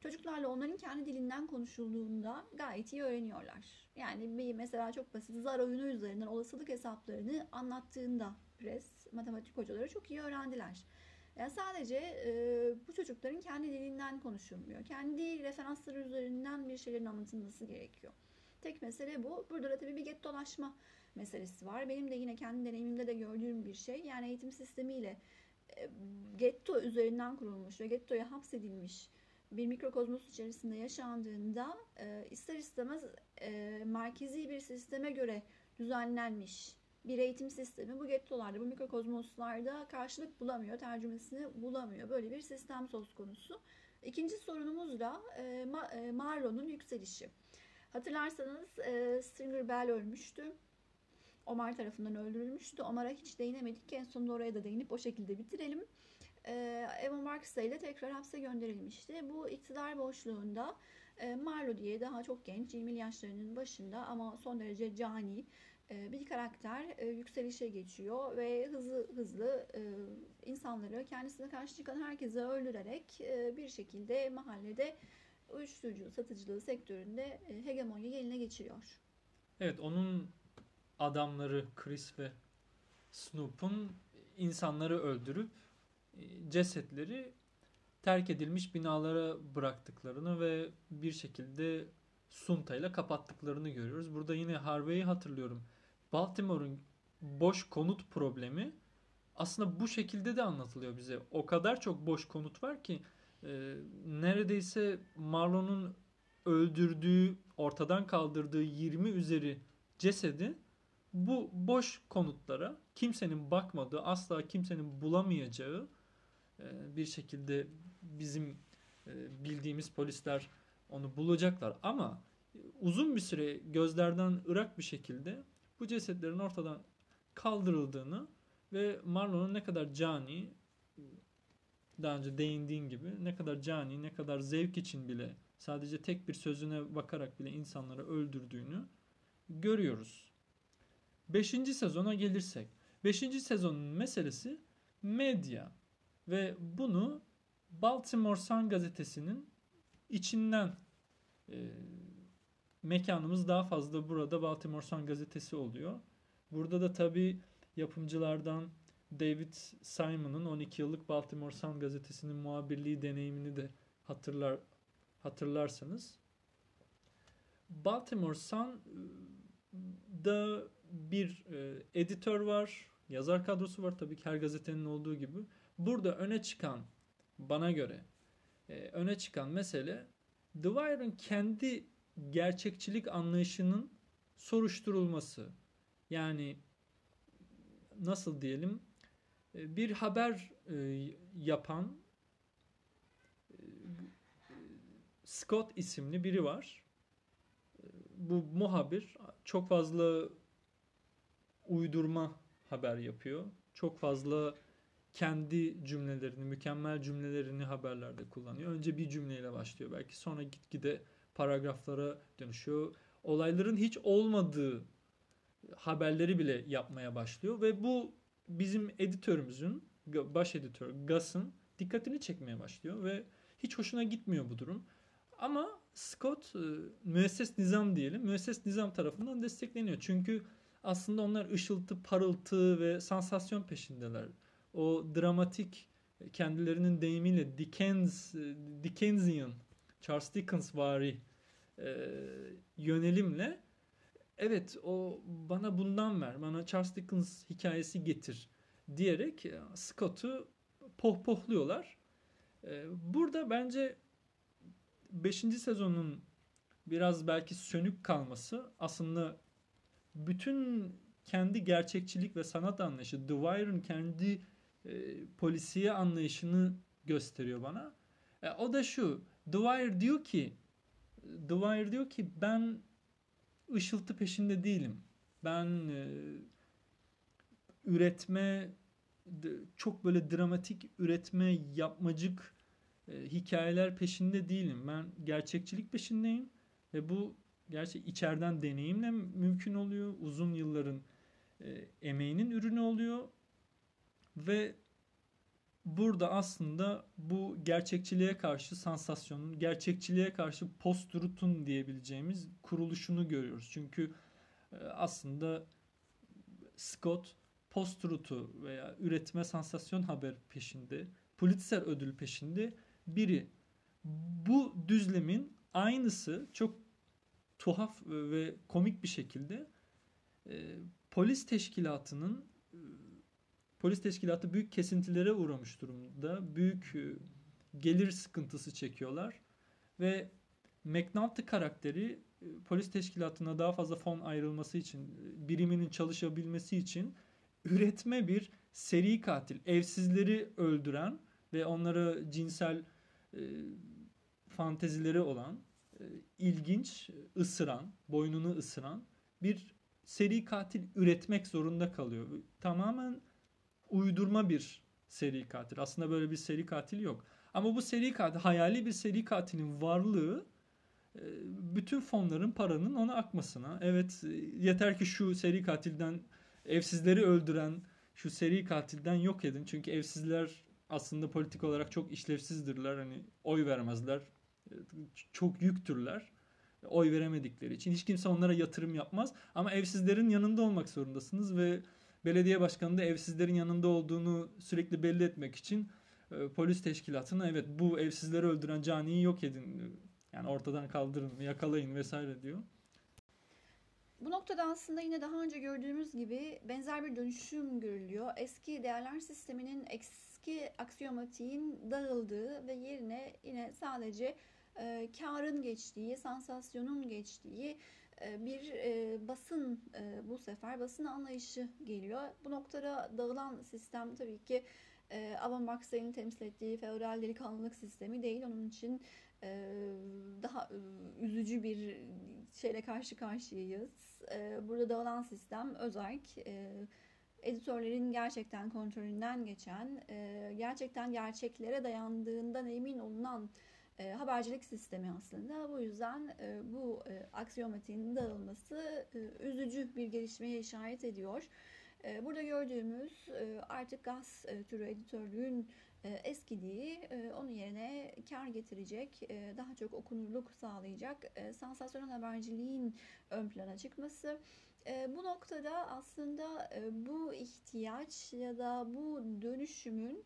Çocuklarla onların kendi dilinden konuşulduğunda gayet iyi öğreniyorlar. Yani bir mesela çok basit zar oyunu üzerinden olasılık hesaplarını anlattığında pres, matematik hocaları çok iyi öğrendiler. Yani sadece e, bu çocukların kendi dilinden konuşulmuyor. Kendi referansları üzerinden bir şeylerin anlatılması gerekiyor. Tek mesele bu. Burada da tabii bir gettolaşma meselesi var. Benim de yine kendi deneyimimde de gördüğüm bir şey. Yani eğitim sistemiyle e, getto üzerinden kurulmuş ve gettoya hapsedilmiş bir mikrokozmos içerisinde yaşandığında e, ister istemez e, merkezi bir sisteme göre düzenlenmiş bir eğitim sistemi bu gettolarda, bu mikrokozmoslarda karşılık bulamıyor, tercümesini bulamıyor. Böyle bir sistem söz konusu. İkinci sorunumuz da e, Ma- Marlo'nun yükselişi. Hatırlarsanız e, Stringer Bell ölmüştü. Omar tarafından öldürülmüştü. Omar'a hiç değinemedik. En sonunda oraya da değinip o şekilde bitirelim. Ee, Eva Marx ile tekrar hapse gönderilmişti. Bu iktidar boşluğunda e, Marlo diye daha çok genç 20 yaşlarının başında ama son derece cani e, bir karakter e, yükselişe geçiyor ve hızlı hızlı insanları kendisine karşı çıkan herkese öldürerek bir şekilde mahallede uyuşturucu satıcılığı sektöründe hegemonyayı eline geçiriyor. Evet onun adamları Chris ve Snoop'un insanları öldürüp e, cesetleri terk edilmiş binalara bıraktıklarını ve bir şekilde suntayla kapattıklarını görüyoruz. Burada yine Harvey'i hatırlıyorum. Baltimore'un boş konut problemi aslında bu şekilde de anlatılıyor bize. O kadar çok boş konut var ki e, neredeyse Marlon'un öldürdüğü, ortadan kaldırdığı 20 üzeri cesedi bu boş konutlara kimsenin bakmadığı, asla kimsenin bulamayacağı e, bir şekilde bizim e, bildiğimiz polisler onu bulacaklar ama uzun bir süre gözlerden ırak bir şekilde bu cesetlerin ortadan kaldırıldığını ve Marlon'un ne kadar cani daha önce değindiğin gibi ne kadar cani, ne kadar zevk için bile sadece tek bir sözüne bakarak bile insanları öldürdüğünü görüyoruz. Beşinci sezona gelirsek. Beşinci sezonun meselesi medya ve bunu Baltimore Sun gazetesinin içinden e, mekanımız daha fazla burada Baltimore Sun gazetesi oluyor. Burada da tabii yapımcılardan David Simon'ın 12 yıllık Baltimore Sun gazetesinin muhabirliği deneyimini de hatırlar hatırlarsanız Baltimore Sun'da bir e, editör var, yazar kadrosu var tabii ki her gazetenin olduğu gibi. Burada öne çıkan bana göre e, öne çıkan mesele The Wire'ın kendi gerçekçilik anlayışının soruşturulması. Yani nasıl diyelim e, bir haber e, yapan e, Scott isimli biri var. Bu muhabir çok fazla uydurma haber yapıyor. Çok fazla kendi cümlelerini, mükemmel cümlelerini haberlerde kullanıyor. Önce bir cümleyle başlıyor belki sonra gitgide paragraflara dönüşüyor. Olayların hiç olmadığı haberleri bile yapmaya başlıyor ve bu bizim editörümüzün, baş editör Gus'ın dikkatini çekmeye başlıyor ve hiç hoşuna gitmiyor bu durum. Ama Scott e, müesses nizam diyelim, müesses nizam tarafından destekleniyor. Çünkü aslında onlar ışıltı, parıltı ve sansasyon peşindeler. O dramatik kendilerinin deyimiyle Dickens, e, Dickensian, Charles Dickens vari e, yönelimle evet o bana bundan ver, bana Charles Dickens hikayesi getir diyerek e, Scott'u pohpohluyorlar. E, burada bence 5. sezonun biraz belki sönük kalması aslında bütün kendi gerçekçilik ve sanat anlayışı, The Wire'ın kendi e, polisiye anlayışını gösteriyor bana. E, o da şu, The Wire diyor ki The Wire diyor ki ben ışıltı peşinde değilim. Ben e, üretme çok böyle dramatik üretme yapmacık e, hikayeler peşinde değilim. Ben gerçekçilik peşindeyim ve bu gerçi içeriden deneyimle mümkün oluyor. Uzun yılların e, emeğinin ürünü oluyor ve burada aslında bu gerçekçiliğe karşı sansasyonun, gerçekçiliğe karşı post-truth'un diyebileceğimiz kuruluşunu görüyoruz. Çünkü e, aslında Scott post-truth'u veya üretme sansasyon haber peşinde, Pulitzer ödül peşinde biri. Bu düzlemin aynısı çok tuhaf ve komik bir şekilde e, polis teşkilatının e, polis teşkilatı büyük kesintilere uğramış durumda. Büyük e, gelir sıkıntısı çekiyorlar ve McNulty karakteri e, polis teşkilatına daha fazla fon ayrılması için, e, biriminin çalışabilmesi için üretme bir seri katil, evsizleri öldüren ve onlara cinsel e, fantezileri olan, e, ilginç, ısıran, boynunu ısıran bir seri katil üretmek zorunda kalıyor. Tamamen uydurma bir seri katil. Aslında böyle bir seri katil yok. Ama bu seri katil, hayali bir seri katilin varlığı e, bütün fonların paranın ona akmasına. Evet yeter ki şu seri katilden evsizleri öldüren şu seri katilden yok edin. Çünkü evsizler aslında politik olarak çok işlevsizdirler. Hani oy vermezler. Çok yüktürler. Oy veremedikleri için. Hiç kimse onlara yatırım yapmaz. Ama evsizlerin yanında olmak zorundasınız ve belediye başkanı da evsizlerin yanında olduğunu sürekli belli etmek için e, polis teşkilatına evet bu evsizleri öldüren caniyi yok edin. Yani ortadan kaldırın, yakalayın vesaire diyor. Bu noktada aslında yine daha önce gördüğümüz gibi benzer bir dönüşüm görülüyor. Eski değerler sisteminin eski aksiyomatiğin dağıldığı ve yerine yine sadece e, karın geçtiği, sansasyonun geçtiği e, bir e, basın e, bu sefer basın anlayışı geliyor. Bu noktada dağılan sistem tabii ki e, Alan Marx'ın temsil ettiği feodal delikanlılık sistemi değil. Onun için e, daha e, üzücü bir şeyle karşı karşıyayız. E, burada dağılan sistem özerk, e, editörlerin gerçekten kontrolünden geçen, e, gerçekten gerçeklere dayandığından emin olunan e, habercilik sistemi aslında. Bu yüzden e, bu e, aksiyomatiğin dağılması e, üzücü bir gelişmeye işaret ediyor. E, burada gördüğümüz e, artık gaz e, türü editörlüğün e, eskidiği, e, onun yerine kar getirecek, e, daha çok okunurluk sağlayacak e, sansasyonel haberciliğin ön plana çıkması. E, bu noktada aslında e, bu ihtiyaç ya da bu dönüşümün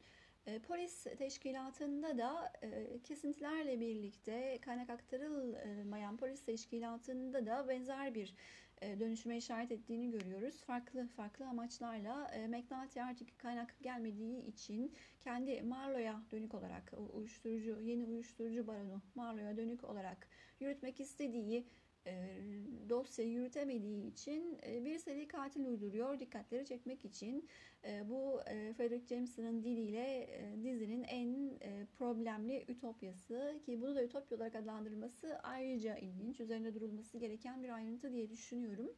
polis teşkilatında da e, kesintilerle birlikte kaynak aktarılmayan polis teşkilatında da benzer bir e, dönüşüme işaret ettiğini görüyoruz. Farklı farklı amaçlarla e, McNulty artık kaynak gelmediği için kendi Marlo'ya dönük olarak uyuşturucu yeni uyuşturucu baronu Marlo'ya dönük olarak yürütmek istediği dosya yürütemediği için e, bir seri katil uyduruyor dikkatleri çekmek için. E, bu e, Frederick Jameson'ın diliyle e, dizinin en e, problemli ütopyası ki bunu da ütopya olarak adlandırılması ayrıca ilginç. Üzerinde durulması gereken bir ayrıntı diye düşünüyorum.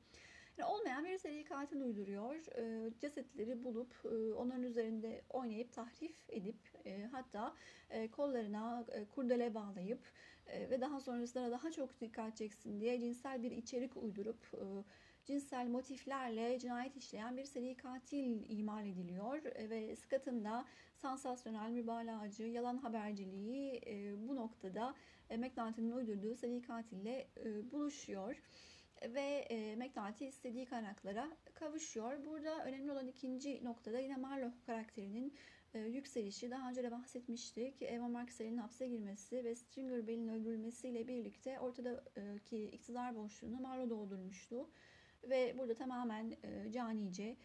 Yani olmayan bir seri katil uyduruyor. E, cesetleri bulup e, onların üzerinde oynayıp tahrif edip e, hatta e, kollarına e, kurdele bağlayıp e, ve daha sonrasında daha çok dikkat çeksin diye cinsel bir içerik uydurup e, cinsel motiflerle cinayet işleyen bir seri katil imal ediliyor e, ve Scott'ın da sansasyonel, mübalağacı, yalan haberciliği e, bu noktada McNulty'nin uydurduğu seri katille buluşuyor ve McNulty istediği kaynaklara kavuşuyor. Burada önemli olan ikinci noktada yine Marlowe karakterinin yükselişi. Daha önce de bahsetmiştik. Eva Marksel'in hapse girmesi ve Stringer Bell'in öldürülmesiyle birlikte ortadaki iktidar boşluğunu Marlowe doldurmuştu. Ve burada tamamen e, canice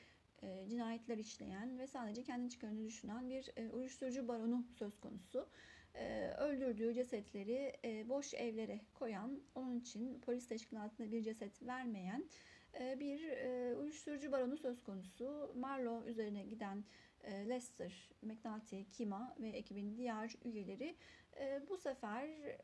e, cinayetler işleyen ve sadece kendi çıkarını düşünen bir e, uyuşturucu baronu söz konusu. E, öldürdüğü cesetleri e, boş evlere koyan, onun için polis teşkilatına bir ceset vermeyen e, bir e, uyuşturucu baronu söz konusu. Marlowe üzerine giden e, Lester, McNulty, Kima ve ekibin diğer üyeleri e, bu sefer e,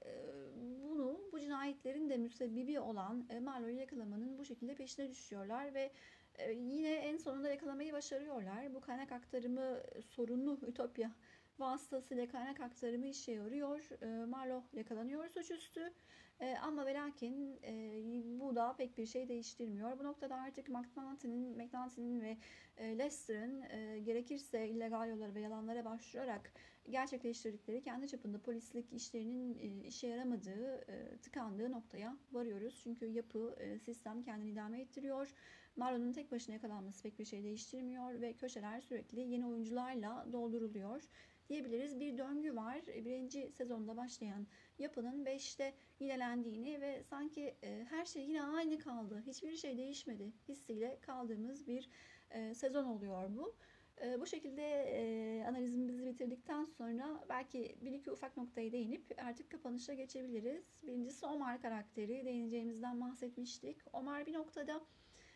bunu bu cinayetlerin de müsebbibi olan e, Marlowe'yu yakalamanın bu şekilde peşine düşüyorlar ve e, yine en sonunda yakalamayı başarıyorlar. Bu kaynak aktarımı sorunlu Ütopya vasıtasıyla kaynak aktarımı işe yarıyor. E, Marlowe yakalanıyor suçüstü. E, ama ve lakin e, bu da pek bir şey değiştirmiyor. Bu noktada artık McNulty'nin, McNulty'nin ve e, Lester'ın e, gerekirse illegal yollara ve yalanlara başvurarak gerçekleştirdikleri kendi çapında polislik işlerinin e, işe yaramadığı, e, tıkandığı noktaya varıyoruz. Çünkü yapı, e, sistem kendini idame ettiriyor. Marlon'un tek başına yakalanması pek bir şey değiştirmiyor ve köşeler sürekli yeni oyuncularla dolduruluyor diyebiliriz. Bir döngü var. Birinci sezonda başlayan yapının 5'te yinelendiğini ve sanki e, her şey yine aynı kaldı. Hiçbir şey değişmedi hissiyle kaldığımız bir e, sezon oluyor bu. E, bu şekilde e, analizimizi bitirdikten sonra belki bir iki ufak noktaya değinip artık kapanışa geçebiliriz. Birincisi Omar karakteri değineceğimizden bahsetmiştik. Omar bir noktada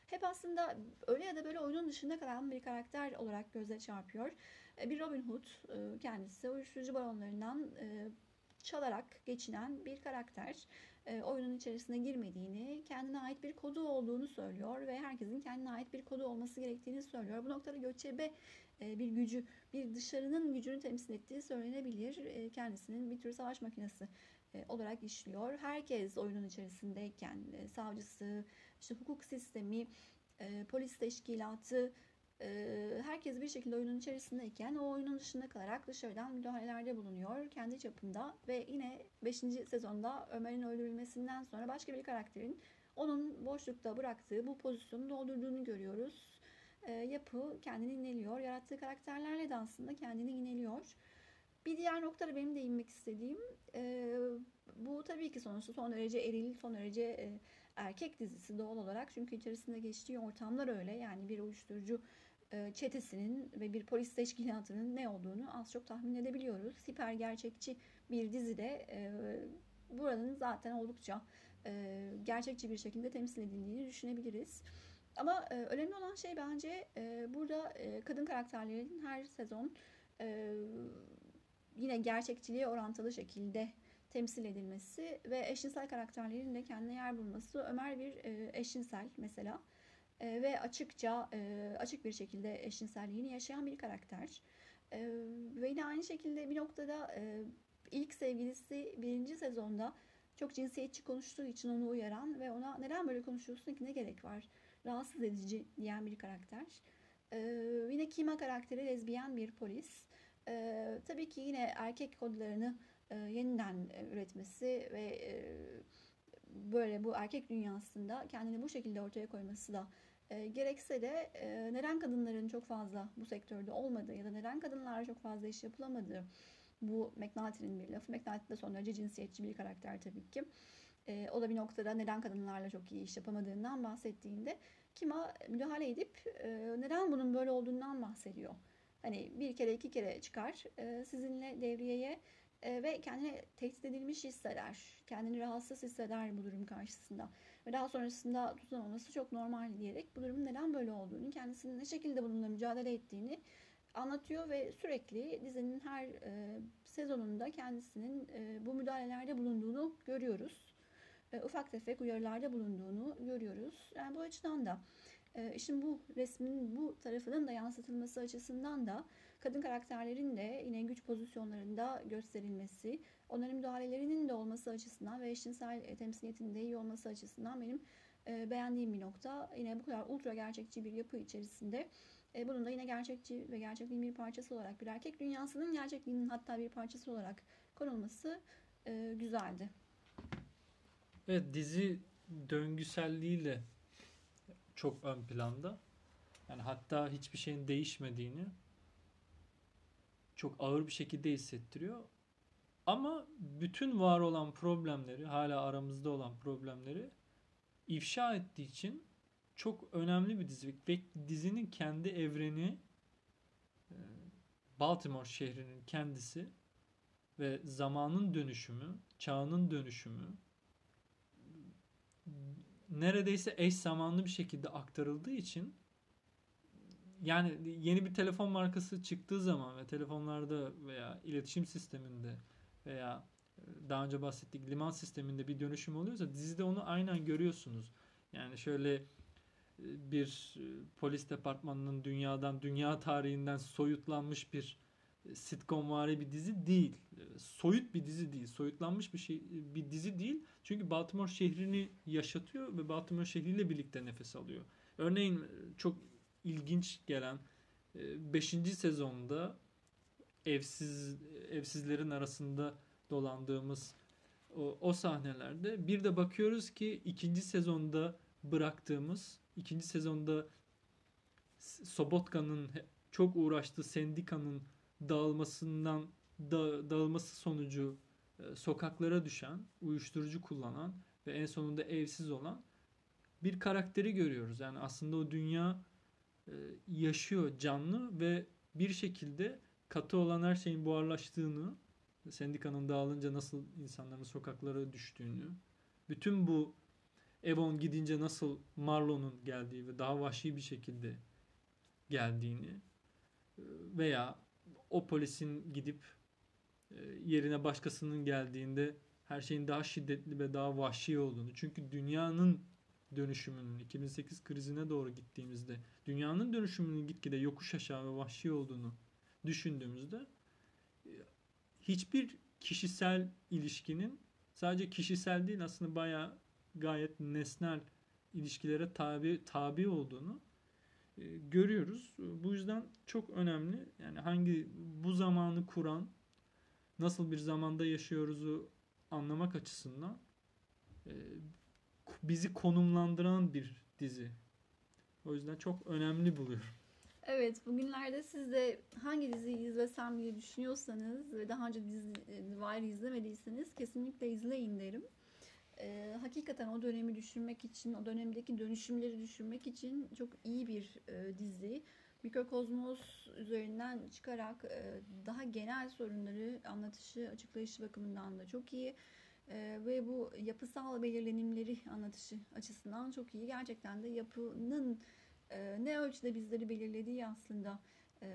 hep aslında öyle ya da böyle oyunun dışında kalan bir karakter olarak göze çarpıyor. E, bir Robin Hood e, kendisi uyuşturucu baronlarından e, çalarak geçinen bir karakter. Oyunun içerisine girmediğini, kendine ait bir kodu olduğunu söylüyor ve herkesin kendine ait bir kodu olması gerektiğini söylüyor. Bu noktada göçebe bir gücü, bir dışarının gücünü temsil ettiği söylenebilir. Kendisinin bir tür savaş makinesi olarak işliyor. Herkes oyunun içerisindeyken savcısı, işte hukuk sistemi, polis teşkilatı, herkes bir şekilde oyunun içerisindeyken o oyunun dışında kalarak dışarıdan müdahalelerde bulunuyor kendi çapında ve yine 5. sezonda Ömer'in öldürülmesinden sonra başka bir karakterin onun boşlukta bıraktığı bu pozisyonu doldurduğunu görüyoruz. Yapı kendini ineliyor. Yarattığı karakterlerle de aslında kendini ineliyor. Bir diğer noktada benim değinmek istediğim bu tabii ki sonuçta son derece eril, son derece erkek dizisi doğal olarak. Çünkü içerisinde geçtiği ortamlar öyle. Yani bir uyuşturucu e, çetesinin ve bir polis teşkilatının ne olduğunu az çok tahmin edebiliyoruz. Hiper gerçekçi bir dizide e, buranın zaten oldukça e, gerçekçi bir şekilde temsil edildiğini düşünebiliriz. Ama önemli olan şey bence burada kadın karakterlerin her sezon yine gerçekçiliğe orantılı şekilde temsil edilmesi ve eşcinsel karakterlerin de kendine yer bulması. Ömer bir eşcinsel mesela E, ve açıkça e, açık bir şekilde eşcinselliğini yaşayan bir karakter. E, ve yine aynı şekilde bir noktada e, ilk sevgilisi birinci sezonda çok cinsiyetçi konuştuğu için onu uyaran ve ona neden böyle konuşuyorsun ki ne gerek var rahatsız edici diyen bir karakter. E, yine Kima karakteri lezbiyen bir polis. E, tabii ki yine erkek kodlarını e, yeniden üretmesi ve e, böyle bu erkek dünyasında kendini bu şekilde ortaya koyması da e, gerekse de e, neden kadınların çok fazla bu sektörde olmadığı ya da neden kadınlarla çok fazla iş yapılamadığı bu McNulty'nin bir lafı. McNulty de son derece cinsiyetçi bir karakter tabii ki. E, o da bir noktada neden kadınlarla çok iyi iş yapamadığından bahsettiğinde Kima müdahale edip e, neden bunun böyle olduğundan bahsediyor. Hani bir kere iki kere çıkar e, sizinle devriyeye e, ve kendini tehdit edilmiş hisseder. Kendini rahatsız hisseder bu durum karşısında. Ve daha sonrasında tutunamaması çok normal diyerek bu durumun neden böyle olduğunu, kendisinin ne şekilde bununla mücadele ettiğini anlatıyor ve sürekli dizinin her e, sezonunda kendisinin e, bu müdahalelerde bulunduğunu görüyoruz. E, ufak tefek uyarılarda bulunduğunu görüyoruz. Yani bu açıdan da e, işin bu resmin bu tarafının da yansıtılması açısından da kadın karakterlerin de yine güç pozisyonlarında gösterilmesi, onların müdahalelerinin de olması açısından ve eşcinsel temsiliyetinin de iyi olması açısından benim e, beğendiğim bir nokta. Yine bu kadar ultra gerçekçi bir yapı içerisinde e, bunun da yine gerçekçi ve gerçekliğin bir parçası olarak bir erkek dünyasının gerçekliğinin hatta bir parçası olarak konulması e, güzeldi. Evet dizi döngüselliğiyle çok ön planda. Yani hatta hiçbir şeyin değişmediğini çok ağır bir şekilde hissettiriyor. Ama bütün var olan problemleri, hala aramızda olan problemleri ifşa ettiği için çok önemli bir dizi ve dizinin kendi evreni e, Baltimore şehrinin kendisi ve zamanın dönüşümü, çağının dönüşümü neredeyse eş zamanlı bir şekilde aktarıldığı için yani yeni bir telefon markası çıktığı zaman ve telefonlarda veya iletişim sisteminde veya e, daha önce bahsettik liman sisteminde bir dönüşüm oluyorsa dizide onu aynen görüyorsunuz. Yani şöyle e, bir e, polis departmanının dünyadan, dünya tarihinden soyutlanmış bir sitcomvari bir dizi değil. Soyut bir dizi değil. Soyutlanmış bir şey bir dizi değil. Çünkü Baltimore şehrini yaşatıyor ve Baltimore şehriyle birlikte nefes alıyor. Örneğin çok ilginç gelen 5. sezonda evsiz evsizlerin arasında dolandığımız o, o sahnelerde bir de bakıyoruz ki ikinci sezonda bıraktığımız ikinci sezonda Sobotka'nın çok uğraştığı sendikanın dağılmasından da, dağılması sonucu e, sokaklara düşen, uyuşturucu kullanan ve en sonunda evsiz olan bir karakteri görüyoruz. Yani aslında o dünya e, yaşıyor, canlı ve bir şekilde katı olan her şeyin buharlaştığını, sendikanın dağılınca nasıl insanların sokaklara düştüğünü, bütün bu Evon gidince nasıl Marlon'un geldiği ve daha vahşi bir şekilde geldiğini e, veya o polisin gidip e, yerine başkasının geldiğinde her şeyin daha şiddetli ve daha vahşi olduğunu. Çünkü dünyanın dönüşümünün 2008 krizine doğru gittiğimizde dünyanın dönüşümünün gitgide yokuş aşağı ve vahşi olduğunu düşündüğümüzde e, hiçbir kişisel ilişkinin sadece kişisel değil aslında baya gayet nesnel ilişkilere tabi tabi olduğunu e, görüyoruz. Bu yüzden çok önemli. Yani hangi bu zamanı kuran nasıl bir zamanda yaşıyoruzu anlamak açısından e, bizi konumlandıran bir dizi. O yüzden çok önemli buluyorum. Evet, bugünlerde siz de hangi diziyi izlesem diye düşünüyorsanız ve daha önce dizi var izlemediyseniz kesinlikle izleyin derim e, hakikaten o dönemi düşünmek için, o dönemdeki dönüşümleri düşünmek için çok iyi bir e, dizi. Mikrokozmos üzerinden çıkarak e, daha genel sorunları anlatışı, açıklayışı bakımından da çok iyi. E, ve bu yapısal belirlenimleri anlatışı açısından çok iyi. Gerçekten de yapının e, ne ölçüde bizleri belirlediği aslında e,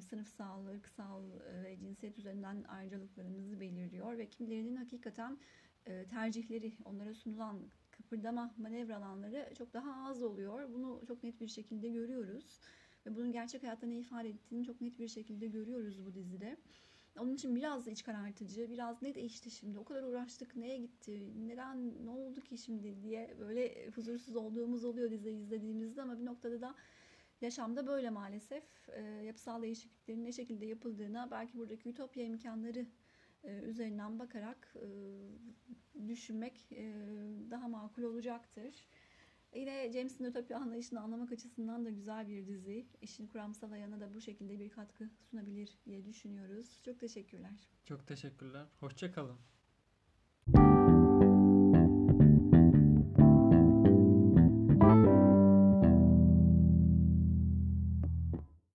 sınıfsal, ırksal ve cinsiyet üzerinden ayrıcalıklarımızı belirliyor ve kimilerinin hakikaten e, tercihleri, onlara sunulan kıpırdama manevra alanları çok daha az oluyor. Bunu çok net bir şekilde görüyoruz. Ve bunun gerçek hayatta ne ifade ettiğini çok net bir şekilde görüyoruz bu dizide. Onun için biraz da iç karartıcı, biraz ne değişti şimdi, o kadar uğraştık, neye gitti, neden, ne oldu ki şimdi diye böyle huzursuz olduğumuz oluyor diziyi izlediğimizde ama bir noktada da yaşamda böyle maalesef e, yapısal değişikliklerin ne şekilde yapıldığına belki buradaki ütopya imkanları e, üzerinden bakarak e, düşünmek e, daha makul olacaktır. Yine James'in ütopya anlayışını anlamak açısından da güzel bir dizi. İşin kuramsal ayağına da bu şekilde bir katkı sunabilir diye düşünüyoruz. Çok teşekkürler. Çok teşekkürler. Hoşça kalın.